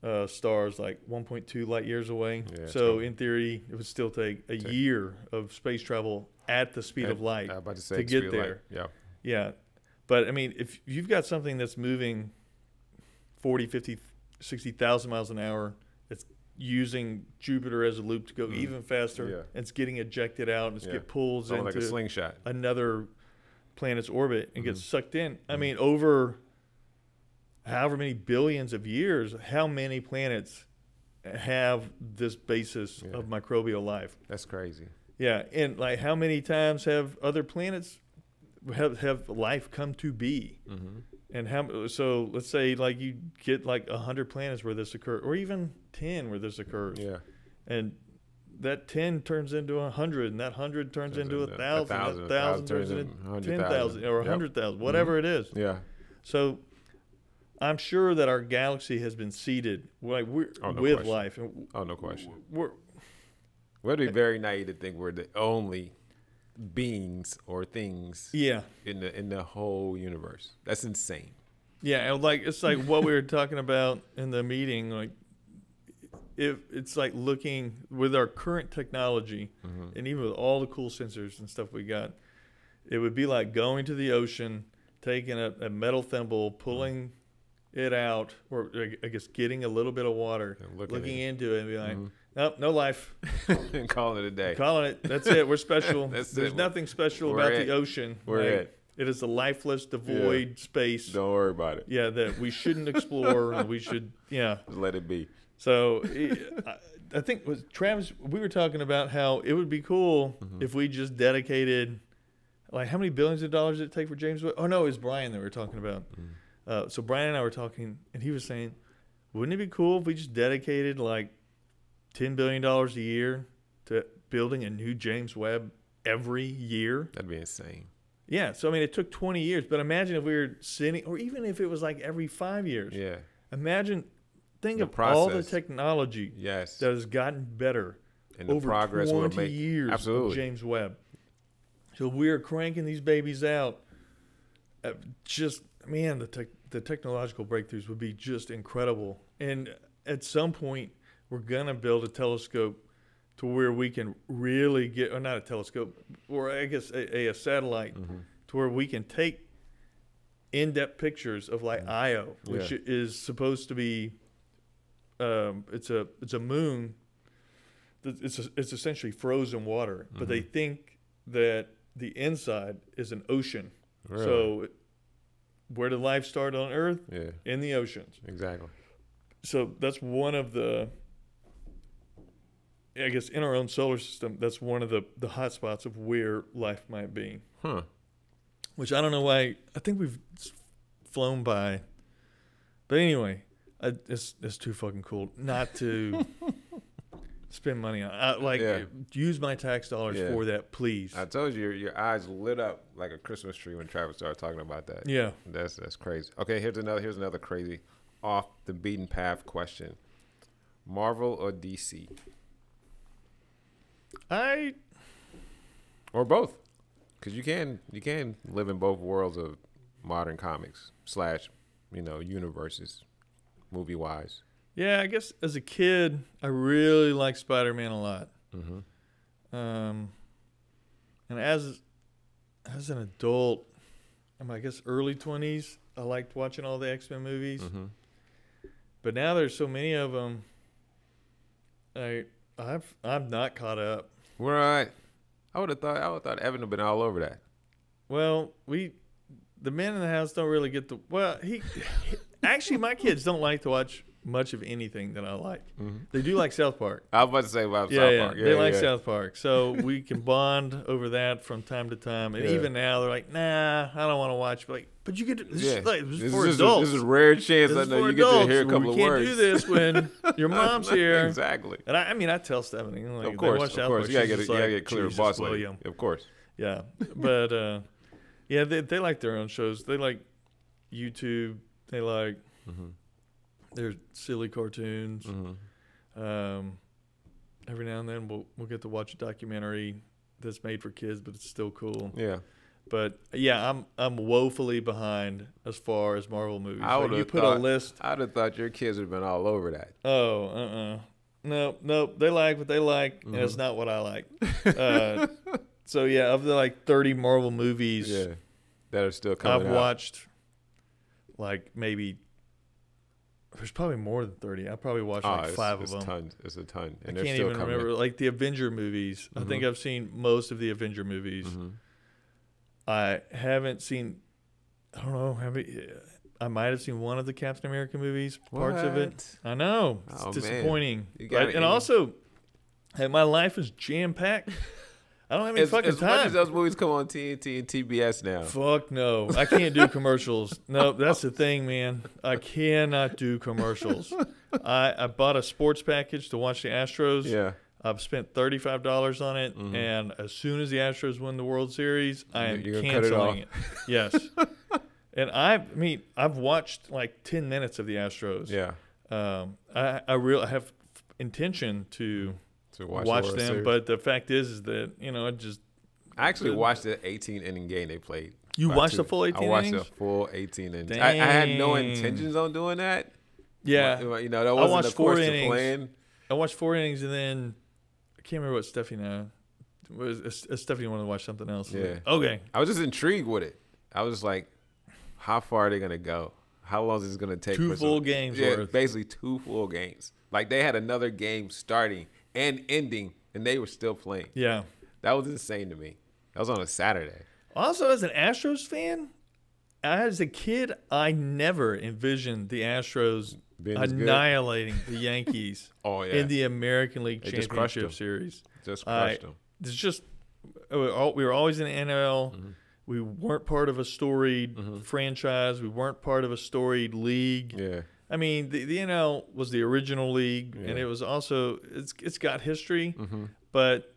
uh, star is like 1.2 light years away. Yeah, so in theory, it would still take a Take- year of space travel at the speed of light. To to get speed of light. there. Yeah. Yeah. But I mean, if you've got something that's moving 40, 50, 60,000 miles an hour, it's using Jupiter as a loop to go Mhm. even faster. Yeah. and It's getting ejected out and it's Yeah. get pulled Something like into a slingshot. another planet's orbit and gets Mhm. sucked in. I Mhm. mean, over however many billions of years, how many planets have this basis Yeah. of microbial life? That's crazy. Yeah, and like how many times have other planets have have life come to be? Mm-hmm. And how so? Let's say like you get like a hundred planets where this occurs, or even ten where this occurs, Yeah. and that ten turns into a hundred, and that hundred turns, Turns into a into a thousand, thousand, that a thousand thousand turns into into a hundred ten thousand thousand. or a Yep. hundred thousand, whatever it is. Yeah. So I'm sure that our galaxy has been seeded like we're Oh, no with question. life, Oh, no question. we're Would be very naive to think we're the only beings or things yeah. in the in the whole universe. That's insane. Yeah, and like it's like what we were talking about in the meeting. Like, if it's like looking with our current technology, Mhm. and even with all the cool sensors and stuff we got, it would be like going to the ocean, taking a, a metal thimble, pulling it out, or I guess getting a little bit of water, And looking looking into it, and be like, Mhm. Nope, no life. and calling it a day. Calling it. That's it. We're special. There's it. nothing special We're about it. the ocean. We're Like, it. It is a lifeless, devoid space. Don't worry about it. Yeah, that we shouldn't explore. and we should. Yeah. Just let it be. So I, I think was Travis. We were talking about how it would be cool Mhm. if we just dedicated. Like how many billions of dollars did it take for James? Oh no, it was Brian that we were talking about. Mm. Uh, so Brian and I were talking, and he was saying, wouldn't it be cool if we just dedicated like ten billion dollars a year to building a new James Webb every year? That'd be insane. Yeah. So I mean, it took twenty years, but imagine if we were sitting, or even if it was like every five years. Yeah. Imagine, think The of all the technology Yes. that has gotten better and the over progress we're 20 years Absolutely. of James Webb. So we're cranking these babies out. Uh, just man, the tech the technological breakthroughs would be just incredible. And at some point, we're gonna build a telescope to where we can really get, or not a telescope, or I guess a, a, satellite, Mhm. to where we can take in-depth pictures of like Io, which. Yeah. is supposed to be, um, it's a it's a moon. It's a, it's essentially frozen water, but they Mhm. think that the inside is an ocean. Really? So, where did life start on Earth? yeah, In the oceans. exactly. So that's one of the. I guess in our own solar system, that's one of the the hot spots of where life might be. Huh. which I don't know why. I think we've flown by. But anyway, I, it's it's too fucking cool not to spend money on. I, like Yeah. use my tax dollars Yeah. for that, please. I told you, your, your eyes lit up like a Christmas tree when Travis started talking about that. yeah. That's that's crazy. Okay, here's another here's another crazy off the beaten path question. Marvel or DC? I Or both. Cuz you can you can live in both worlds of modern comics slash, you know, universes movie wise. yeah, I guess as a kid, I really liked Spider Man a lot. Mhm. Um, and as as an adult, I'm I guess early twenties, I liked watching all the X Men movies. Mhm. But now there's so many of them. I I've I'm not caught up. Right. I would have thought I would have thought Evan would have been all over that. Well, we the men in the house don't really get the well. He actually my kids don't like to watch much of anything that I like. Mhm. They do like South Park. I was about to say about Yeah, South yeah, Park. they like yeah. South Park, so we can bond over that from time to time. And Yeah. even now, they're like, "Nah, I don't want to watch." But like, but you get to, this, Yeah. is like, this is for is, a, this is a rare chance This I know you get to hear a couple we of can't words. do this when your mom's here. exactly. And I, I mean, I tell Stephanie, like, of course, watch of South course. Park, You gotta get, you gotta like, get clear Jesus, boss lady. William. Of course. Yeah, but uh, yeah, they they like their own shows. They like YouTube. They like Mm-hmm. Their silly cartoons. Mm-hmm. Um, every now and then we'll we'll get to watch a documentary that's made for kids, but it's still cool. Yeah. But yeah, I'm I'm woefully behind as far as Marvel movies. I Like, you put thought- a list. I'd have thought your kids would have been all over that. Oh, uh, uh no, no, they like what they like, and Mm-hmm. it's not what I like. Uh, so yeah, of the like 30 Marvel movies, Yeah. That are still coming. I've out. watched like maybe there's probably more than 30. I probably watched Oh, like it's, five of them. tons. It's a ton. I And they're can't still even coming remember like the Avenger movies. I think Mhm. I've seen most of the Avenger movies. Mhm. I haven't seen. I don't know. Have you, I might have seen one of the Captain America movies, parts of it. I know it's Oh, disappointing. Right? and also, hey, my life is jam packed. I don't have any As, fucking as much as those movies come on TNT and TBS now. Fuck no. I can't do commercials. No, that's the thing, man. I cannot do commercials. I, I bought a sports package to watch the Astros. Yeah. I've spent thirty five dollars on it, Mhm. and as soon as the Astros win the World Series, I am cut it canceling it. Yes. and I, I mean, I've watched like ten minutes of the Astros. Yeah. Um, I I real I have intention to To watch, watch, the them, Series. but the fact is, is that you know, it just I actually the- watched the 18 inning game they played. you watched two- the full eighteen I watched innings. the full 18 innings. I, I had no intentions on doing that. Yeah, you know that wasn't watched the four course to innings. plan. I watched four innings, and then I can't remember what Stephanie now was. uh, Stephanie wanted to watch something else. Yeah. Okay. I was just intrigued with it. I was just like, how far are they gonna go? How long is this gonna take? Two full some- games Yeah, worth. basically two full games. Like they had another game starting and ending, and they were still playing. Yeah. That was insane to me. That was on a Saturday. Also, as an Astros fan, as a kid, I never envisioned the Astros good. annihilating the Yankees Oh yeah, in the American League They just crushed Championship. Series. just I- crushed them. It's just we were al- we were always in the NL. Mm-hmm. We weren't part of a storied franchise. We weren't part of a storied league. Yeah, I mean, the, the NL was the original league, and it was also it's it's got history, hmm but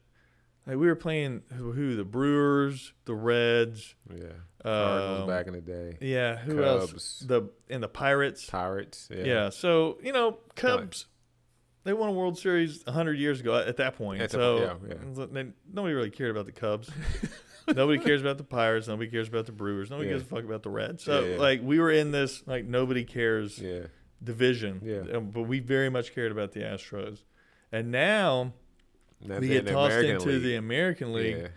like, we were playing who, who the Brewers, the Reds, yeah. Cardinals um, back in the day. yeah, who Cubs. else? The and the Pirates. Pirates. Yeah. Yeah. So you know, Cubs. They won a World Series hundred years ago at that point. At so yeah, they- nobody really cared about the Cubs. nobody cares about the Pirates. Nobody cares about the Brewers. Nobody Yeah. gives a fuck about the Reds. So Yeah, yeah. like we were in this like nobody cares Yeah. Division. Yeah. Um, but we very much cared about the Astros. And now Now we get tossed American into League. the American League, Yeah.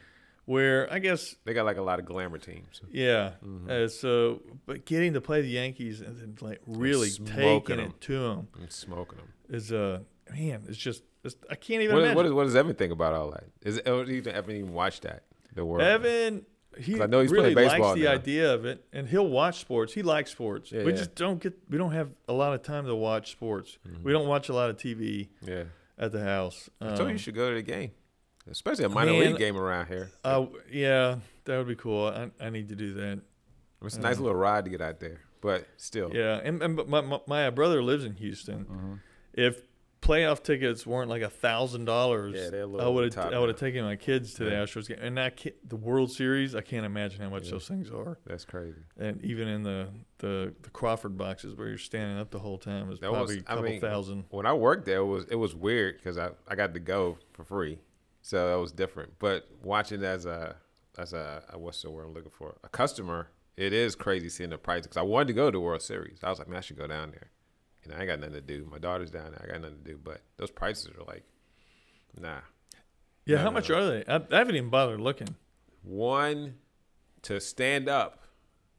where I guess They got like a lot of glamour teams. yeah. Mhm. Uh, so, but getting to play the Yankees and then like really smoking taking 'em. it to them I'm smoking them. is uh man, it's just it's, I can't even What, imagine. what, is, what does Evan think about all that? Is do even Evan even watch that? The world. Evan, he I know he's really playing likes the now. idea of it, and he'll watch sports. He likes sports. Yeah, we yeah. just don't get. We don't have a lot of time to watch sports. Mhm. We don't watch a lot of TV Yeah. at the house. I told you you Um, should go to the game, especially a minor man, league game around here. uh, yeah, that would be cool. I, I need to do that. It's a nice uh, little ride to get out there. but still. Yeah, and, and but my, my my brother lives in Houston. Mm-hmm. If playoff tickets weren't like a thousand dollars, Yeah, a I would have I would have taken my kids to the Yeah. Astros game. And that ki- the World Series, I can't imagine how much Yeah. those things are. That's crazy. And even in the, the the Crawford boxes where you're standing up the whole time is That was- probably a I couple mean, thousand. When I worked there, it was it was weird because I, I got to go for free, so that was different. But watching as a as a, a what's the word I'm looking for a customer, it is crazy seeing the price because I wanted to go to the World Series. I was like, man, I should go down there. Know, I ain't got nothing to do. My daughter's down there. I got nothing to do. But those prices are like, nah. Yeah, how much are they? I, I haven't even bothered looking. One to stand up,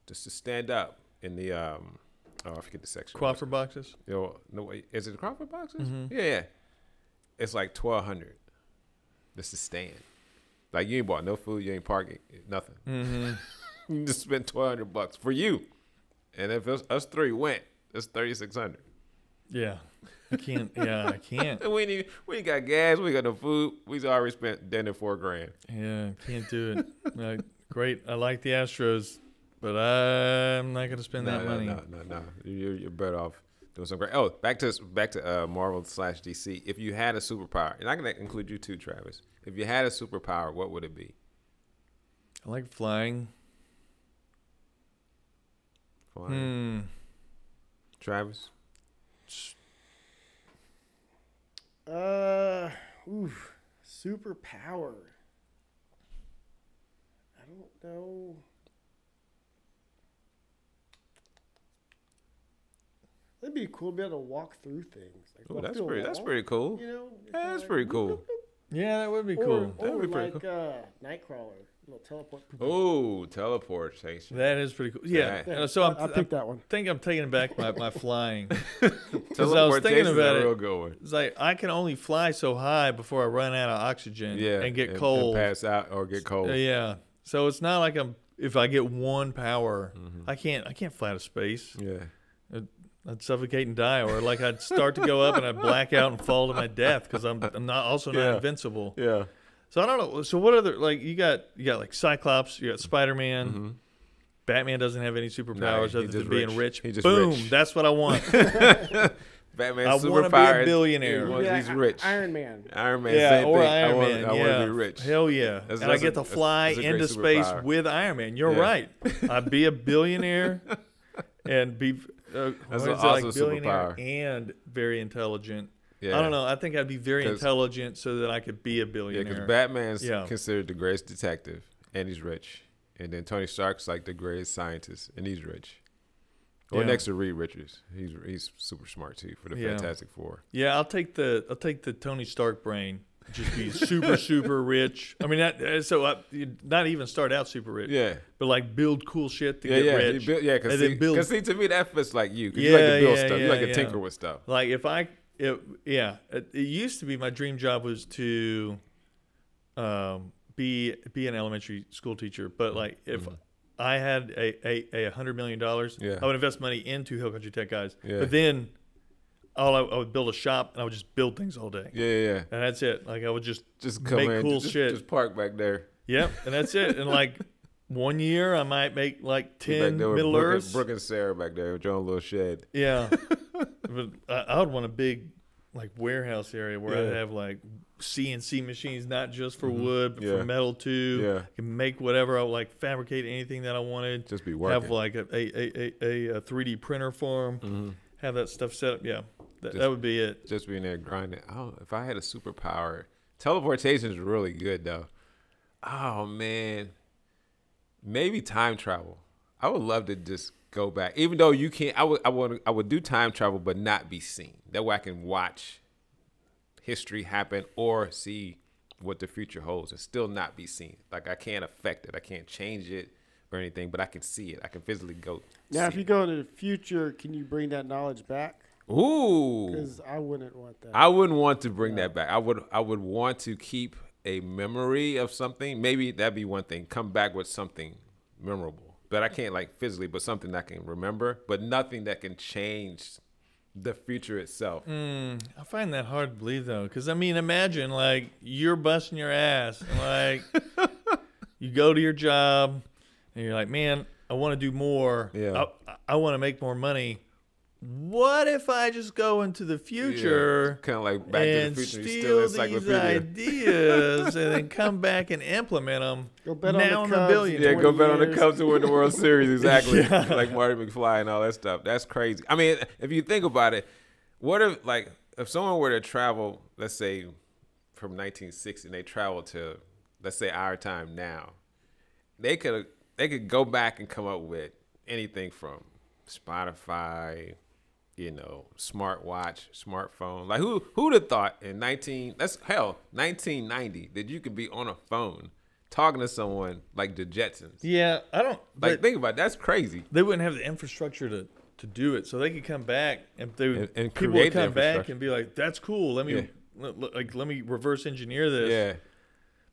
just to stand up in the um. Oh, I forget the section. Crawford boxes. Yo, no is it the Crawford boxes? Mhm. Yeah, yeah. It's like twelve hundred. Just to stand. Like you ain't bought no food, you ain't parking, nothing. Mm-hmm. You just spent twelve hundred bucks for you. And if us, us three went, it's thirty six hundred. Yeah, I can't. Yeah, I can't. We ain't even, we ain't got gas, we ain't got no food. We's already spent dinner four grand. Yeah, can't do it. Uh, great. I like the Astros, but I'm not going to spend no, that no, money. No, no, no. You're, you're better off doing some great. Oh, back to back to uh, Marvel slash DC. If you had a superpower, and I'm gonna include you too, Travis. If you had a superpower, what would it be? I like flying. Flying. Hmm. Travis. Uh, oof, super power. I don't know. That'd be cool to be able to walk through things. Like Ooh, that's pretty. That's pretty cool. You know, Yeah, that's like pretty cool. whoop, whoop. Yeah, that would be cool. or That'd be pretty cool. like cool. uh, Nightcrawler, little teleport. Oh, teleportation. That is pretty cool. Yeah. Yeah. So I'm, I I picked that one. think I'm taking back my, my flying. I was thinking about it. real good one. It's like I can only fly so high before I run out of oxygen Yeah, and get and cold. pass out or get cold. Yeah. So it's not like I'm. If I get one power, Mm-hmm. I can't. I can't fly to space. Yeah. I'd suffocate and die, or like I'd start to go up and I'd black out and fall to my death because I'm I'm not also not Yeah. invincible. Yeah. So I don't know. So what other like you got? You got like Cyclops. You got Spider Man. Mm-hmm. Batman doesn't have any superpowers he other just than being rich. rich. He just Boom. rich. That's what I want. Batman's I wanna be a is- billionaire. is- Yeah, He's rich. Iron Man. Iron Man. yeah, same or thing. Iron I want, Man. I yeah. want to be rich. Hell yeah. That's- and I get a- to fly that's a into space with Iron Man. You're Yeah. right. I'd be a billionaire and be uh, That's an is it, like awesome billionaire superpower. and very intelligent. Yeah. I don't know. I think I'd be very intelligent so that I could be a Yeah, billionaire. because Batman's Yeah. considered the greatest detective, and he's rich. And then Tony Stark's like the greatest scientist, and he's rich. Or Yeah. next to Reed Richards, he's he's super smart too for the Yeah. Fantastic Four. Yeah, I'll take the I'll take the Tony Stark brain. Just be super super rich. I mean, that, uh, so I, not even start out super rich, Yeah, but like build cool shit to yeah, get yeah. rich. He built, yeah, because see, build- see, to me that fits like you. 'cause you like to build yeah, stuff. you like to yeah. tinker with stuff. Like if I, it, yeah, it, it used to be my dream job was to, um, be be an elementary school teacher. But like if Mhm. I had a a, a hundred million dollars, Yeah. I would invest money into Hill Country Tech guys. Yeah. But then, all I, I would build a shop and I would just build things all day, Yeah, yeah, yeah. and that's it. Like I would just Just come Make in, cool just, shit. Just park back there. Yep, and that's it. And like one year, I might make like ten Middle Brooke, Earths. Brooke and Sarah back there with your own little shed. Yeah, but I, I would want a big like warehouse area where Yeah. I have like CNC machines, not just for Mhm. wood, but Yeah. for metal too. Yeah, I can make whatever I would, like, fabricate anything that I wanted. just be working. Have like a a, a, a, a 3D printer farm. hmm Have that stuff set up. Yeah, that, Just- that would be it. Just being there grinding. Oh, if I had a superpower, teleportation is really good though. Oh man, maybe time travel. I would love to just go back, even though you can't. I would, I would, I would do time travel, but not be seen. That way, I can watch history happen or see what the future holds, and still not be seen. Like I can't affect it, I can't change it or anything, but I can see it. I can physically go. Now, if you go into the future, can you bring that knowledge back? ooh, Because I wouldn't want that. I wouldn't want to bring that back. I would I would want to keep a memory of something. Maybe that'd be one thing. Come back with something memorable. But I can't like physically, but something I can remember, but nothing that can change the future itself. Mm, I find that hard to believe though, because I mean, imagine like you're busting your ass, and like you go to your job, and you're like, man, I want to do more. Yeah. I, I want to make more money. What if I just go into the future kind of like Back to the Future. You steal these ideas and then come back and implement them? Go bet on the Cubs. billion. Yeah, go 20 bet on the. Cubs to win the World Series. Exactly. Yeah. Like Marty McFly and all that stuff. That's crazy. I mean, if you think about it, what if like if someone were to travel, let's say from 1960, and they travel to let's say our time now, they could they could go back and come up with anything from Spotify, you know, smartwatch, smartphone. Like who who'd have thought in 19 that's hell 1990 that you could be on a phone talking to someone like the Jetsons. Yeah, I don't. Like think about it, that's crazy. they wouldn't have the infrastructure to, to do it, so they could come back and they would, And- and people would come back and be like, "That's cool. Let me Yeah. let- like let me reverse engineer this." Yeah.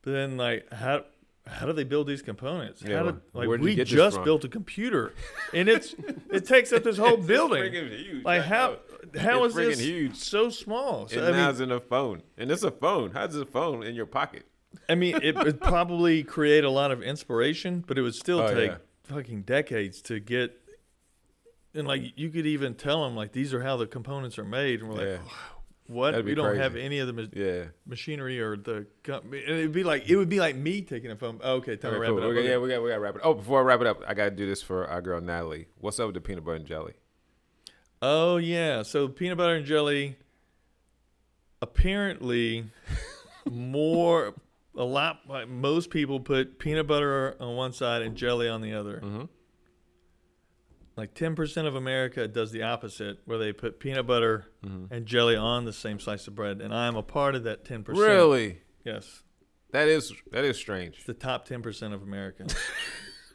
But then like how how do they build these components? Yeah, how well, like we just built a computer, and it's it takes up this whole building. huge. Like how how It's is this huge. so small? So, And I mean, it's in a phone. And it's a phone. How's a phone in your pocket? I mean, it would probably create a lot of inspiration, but it would still Oh, take yeah. fucking decades to get. And like you could even tell them like these are how the components are made, and we're like, Yeah. What? We don't crazy. have any of the ma- Yeah. machinery or the. Com- and it'd be like it would be like me taking a phone. Oh, okay, time Okay, to wrap cool. it up. Okay, Okay. Yeah, we got we got to wrap it. Oh, before I wrap it up, I got to do this for our girl Natalie. What's up with the peanut butter and jelly? Oh yeah, so peanut butter and jelly. Apparently, more a lot. Like most people put peanut butter on one side and jelly on the other. Mm-hmm. Like ten percent of America does the opposite, where they put peanut butter and jelly on the same slice of bread, and I am a part of that ten percent. Really? Yes, That is that is strange. it's the top ten percent of Americans.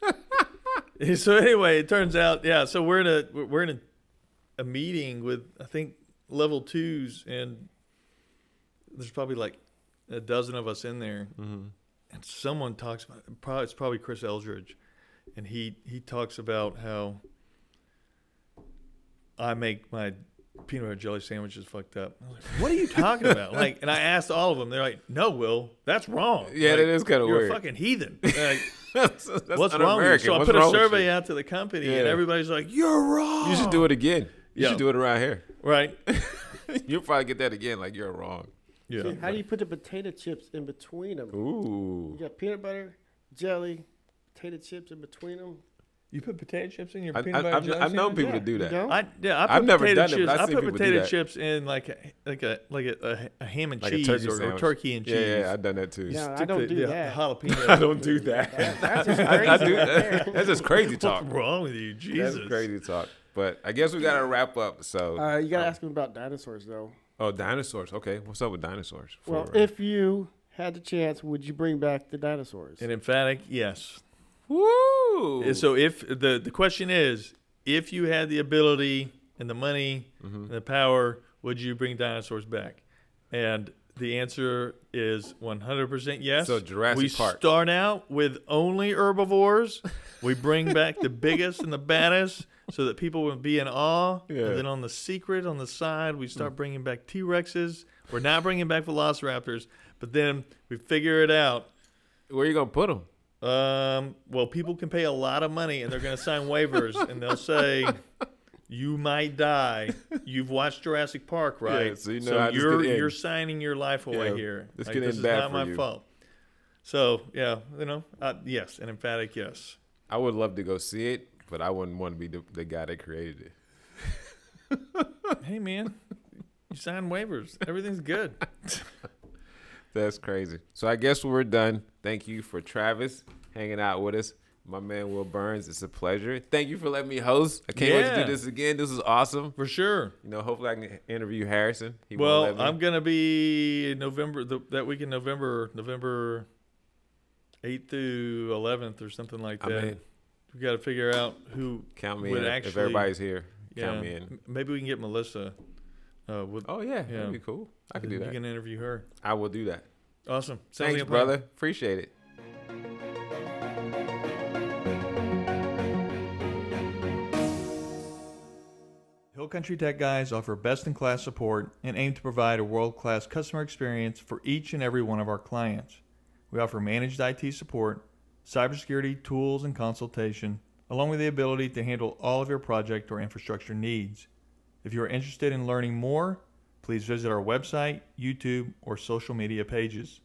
so anyway, it turns out, yeah. So we're in a we're in a, a meeting with I think level twos, and there's probably like a dozen of us in there, Mm-hmm. and someone talks about probably it's probably Chris Eldridge, and he he talks about how I make my peanut butter jelly sandwiches fucked up. I was like, what are you talking about? like, and I asked all of them. They're like, no, Will, that's wrong. Yeah, like, that is kinda weird. You're a fucking heathen. Like, that's, that's what's wrong with you? un-American. So I put a survey out to the company, and everybody's like, "You're wrong." You should do it again. You Yeah. should do it around here. right. You'll probably get that again. Like you're wrong. Yeah. See, how do you put the potato chips in between them? Ooh. You got peanut butter, jelly, potato chips in between them. You put potato chips in your I, peanut butter have jelly I've known sandwich? people to do that. don't? I yeah, I put I've never potato done it, chips. but I've I seen put people do potato that. chips in like a like a like a, a, a ham and Like a cheese turkey or, or sandwich. turkey and cheese. Yeah, yeah, I've done that too. Yeah. I Stick don't the, do the, that. Jalapeno. I don't do that. That's just I, I crazy do right there. That's just crazy talk. What's wrong with you, Jesus? That's crazy talk. But I guess we gotta wrap up. So, Uh, you gotta um, ask him about dinosaurs, though. oh, dinosaurs. Okay, what's up with dinosaurs? Well, For- if you had the chance, would you bring back the dinosaurs? An emphatic yes. Woo, And So if the the question is, if you had the ability and the money Mm-hmm. and the power, would you bring dinosaurs back? And the answer is 100% yes. So Jurassic we Park. start out with only herbivores. we bring back the biggest and the baddest so that people would be in awe. Yeah. And then on the secret on the side, we start bringing back T-Rexes. We're not bringing back velociraptors, but then we figure it out. where are you gonna put them? Um, well, people can pay a lot of money and they're going to sign waivers and they'll say, you might die. You've watched Jurassic Park, right? Yeah, so you know this you're, you're signing your life away Yeah, here. this Like, this is not my you. fault. So, yeah, you know, uh, yes, an emphatic yes. I would love to go see it, but I wouldn't want to be the, the guy that created it. hey, man, you sign waivers. Everything's good. That's crazy. So I guess we're done. Thank you for Travis hanging out with us. My man Will Burns, it's a pleasure. Thank you for letting me host. I can't wait to do this again. This is awesome. For sure. You know, hopefully I can interview Harrison. He Well. I'm gonna be in November the, that week in November, November eighth through eleventh or something like I that. mean, we got to figure out who. count me would in. if- actually- if everybody's here, Yeah, count me in. maybe we can get Melissa. Uh, with, Oh yeah, Yeah. that'd be cool. I can do that. You can interview her. I will do that. Awesome. Sounds Thanks, like a plan. brother. Appreciate it. Hill Country Tech Guys offer best in class support and aim to provide a world class customer experience for each and every one of our clients. We offer managed IT support, cybersecurity tools and consultation, along with the ability to handle all of your project or infrastructure needs. If you are interested in learning more, please visit our website, YouTube, or social media pages.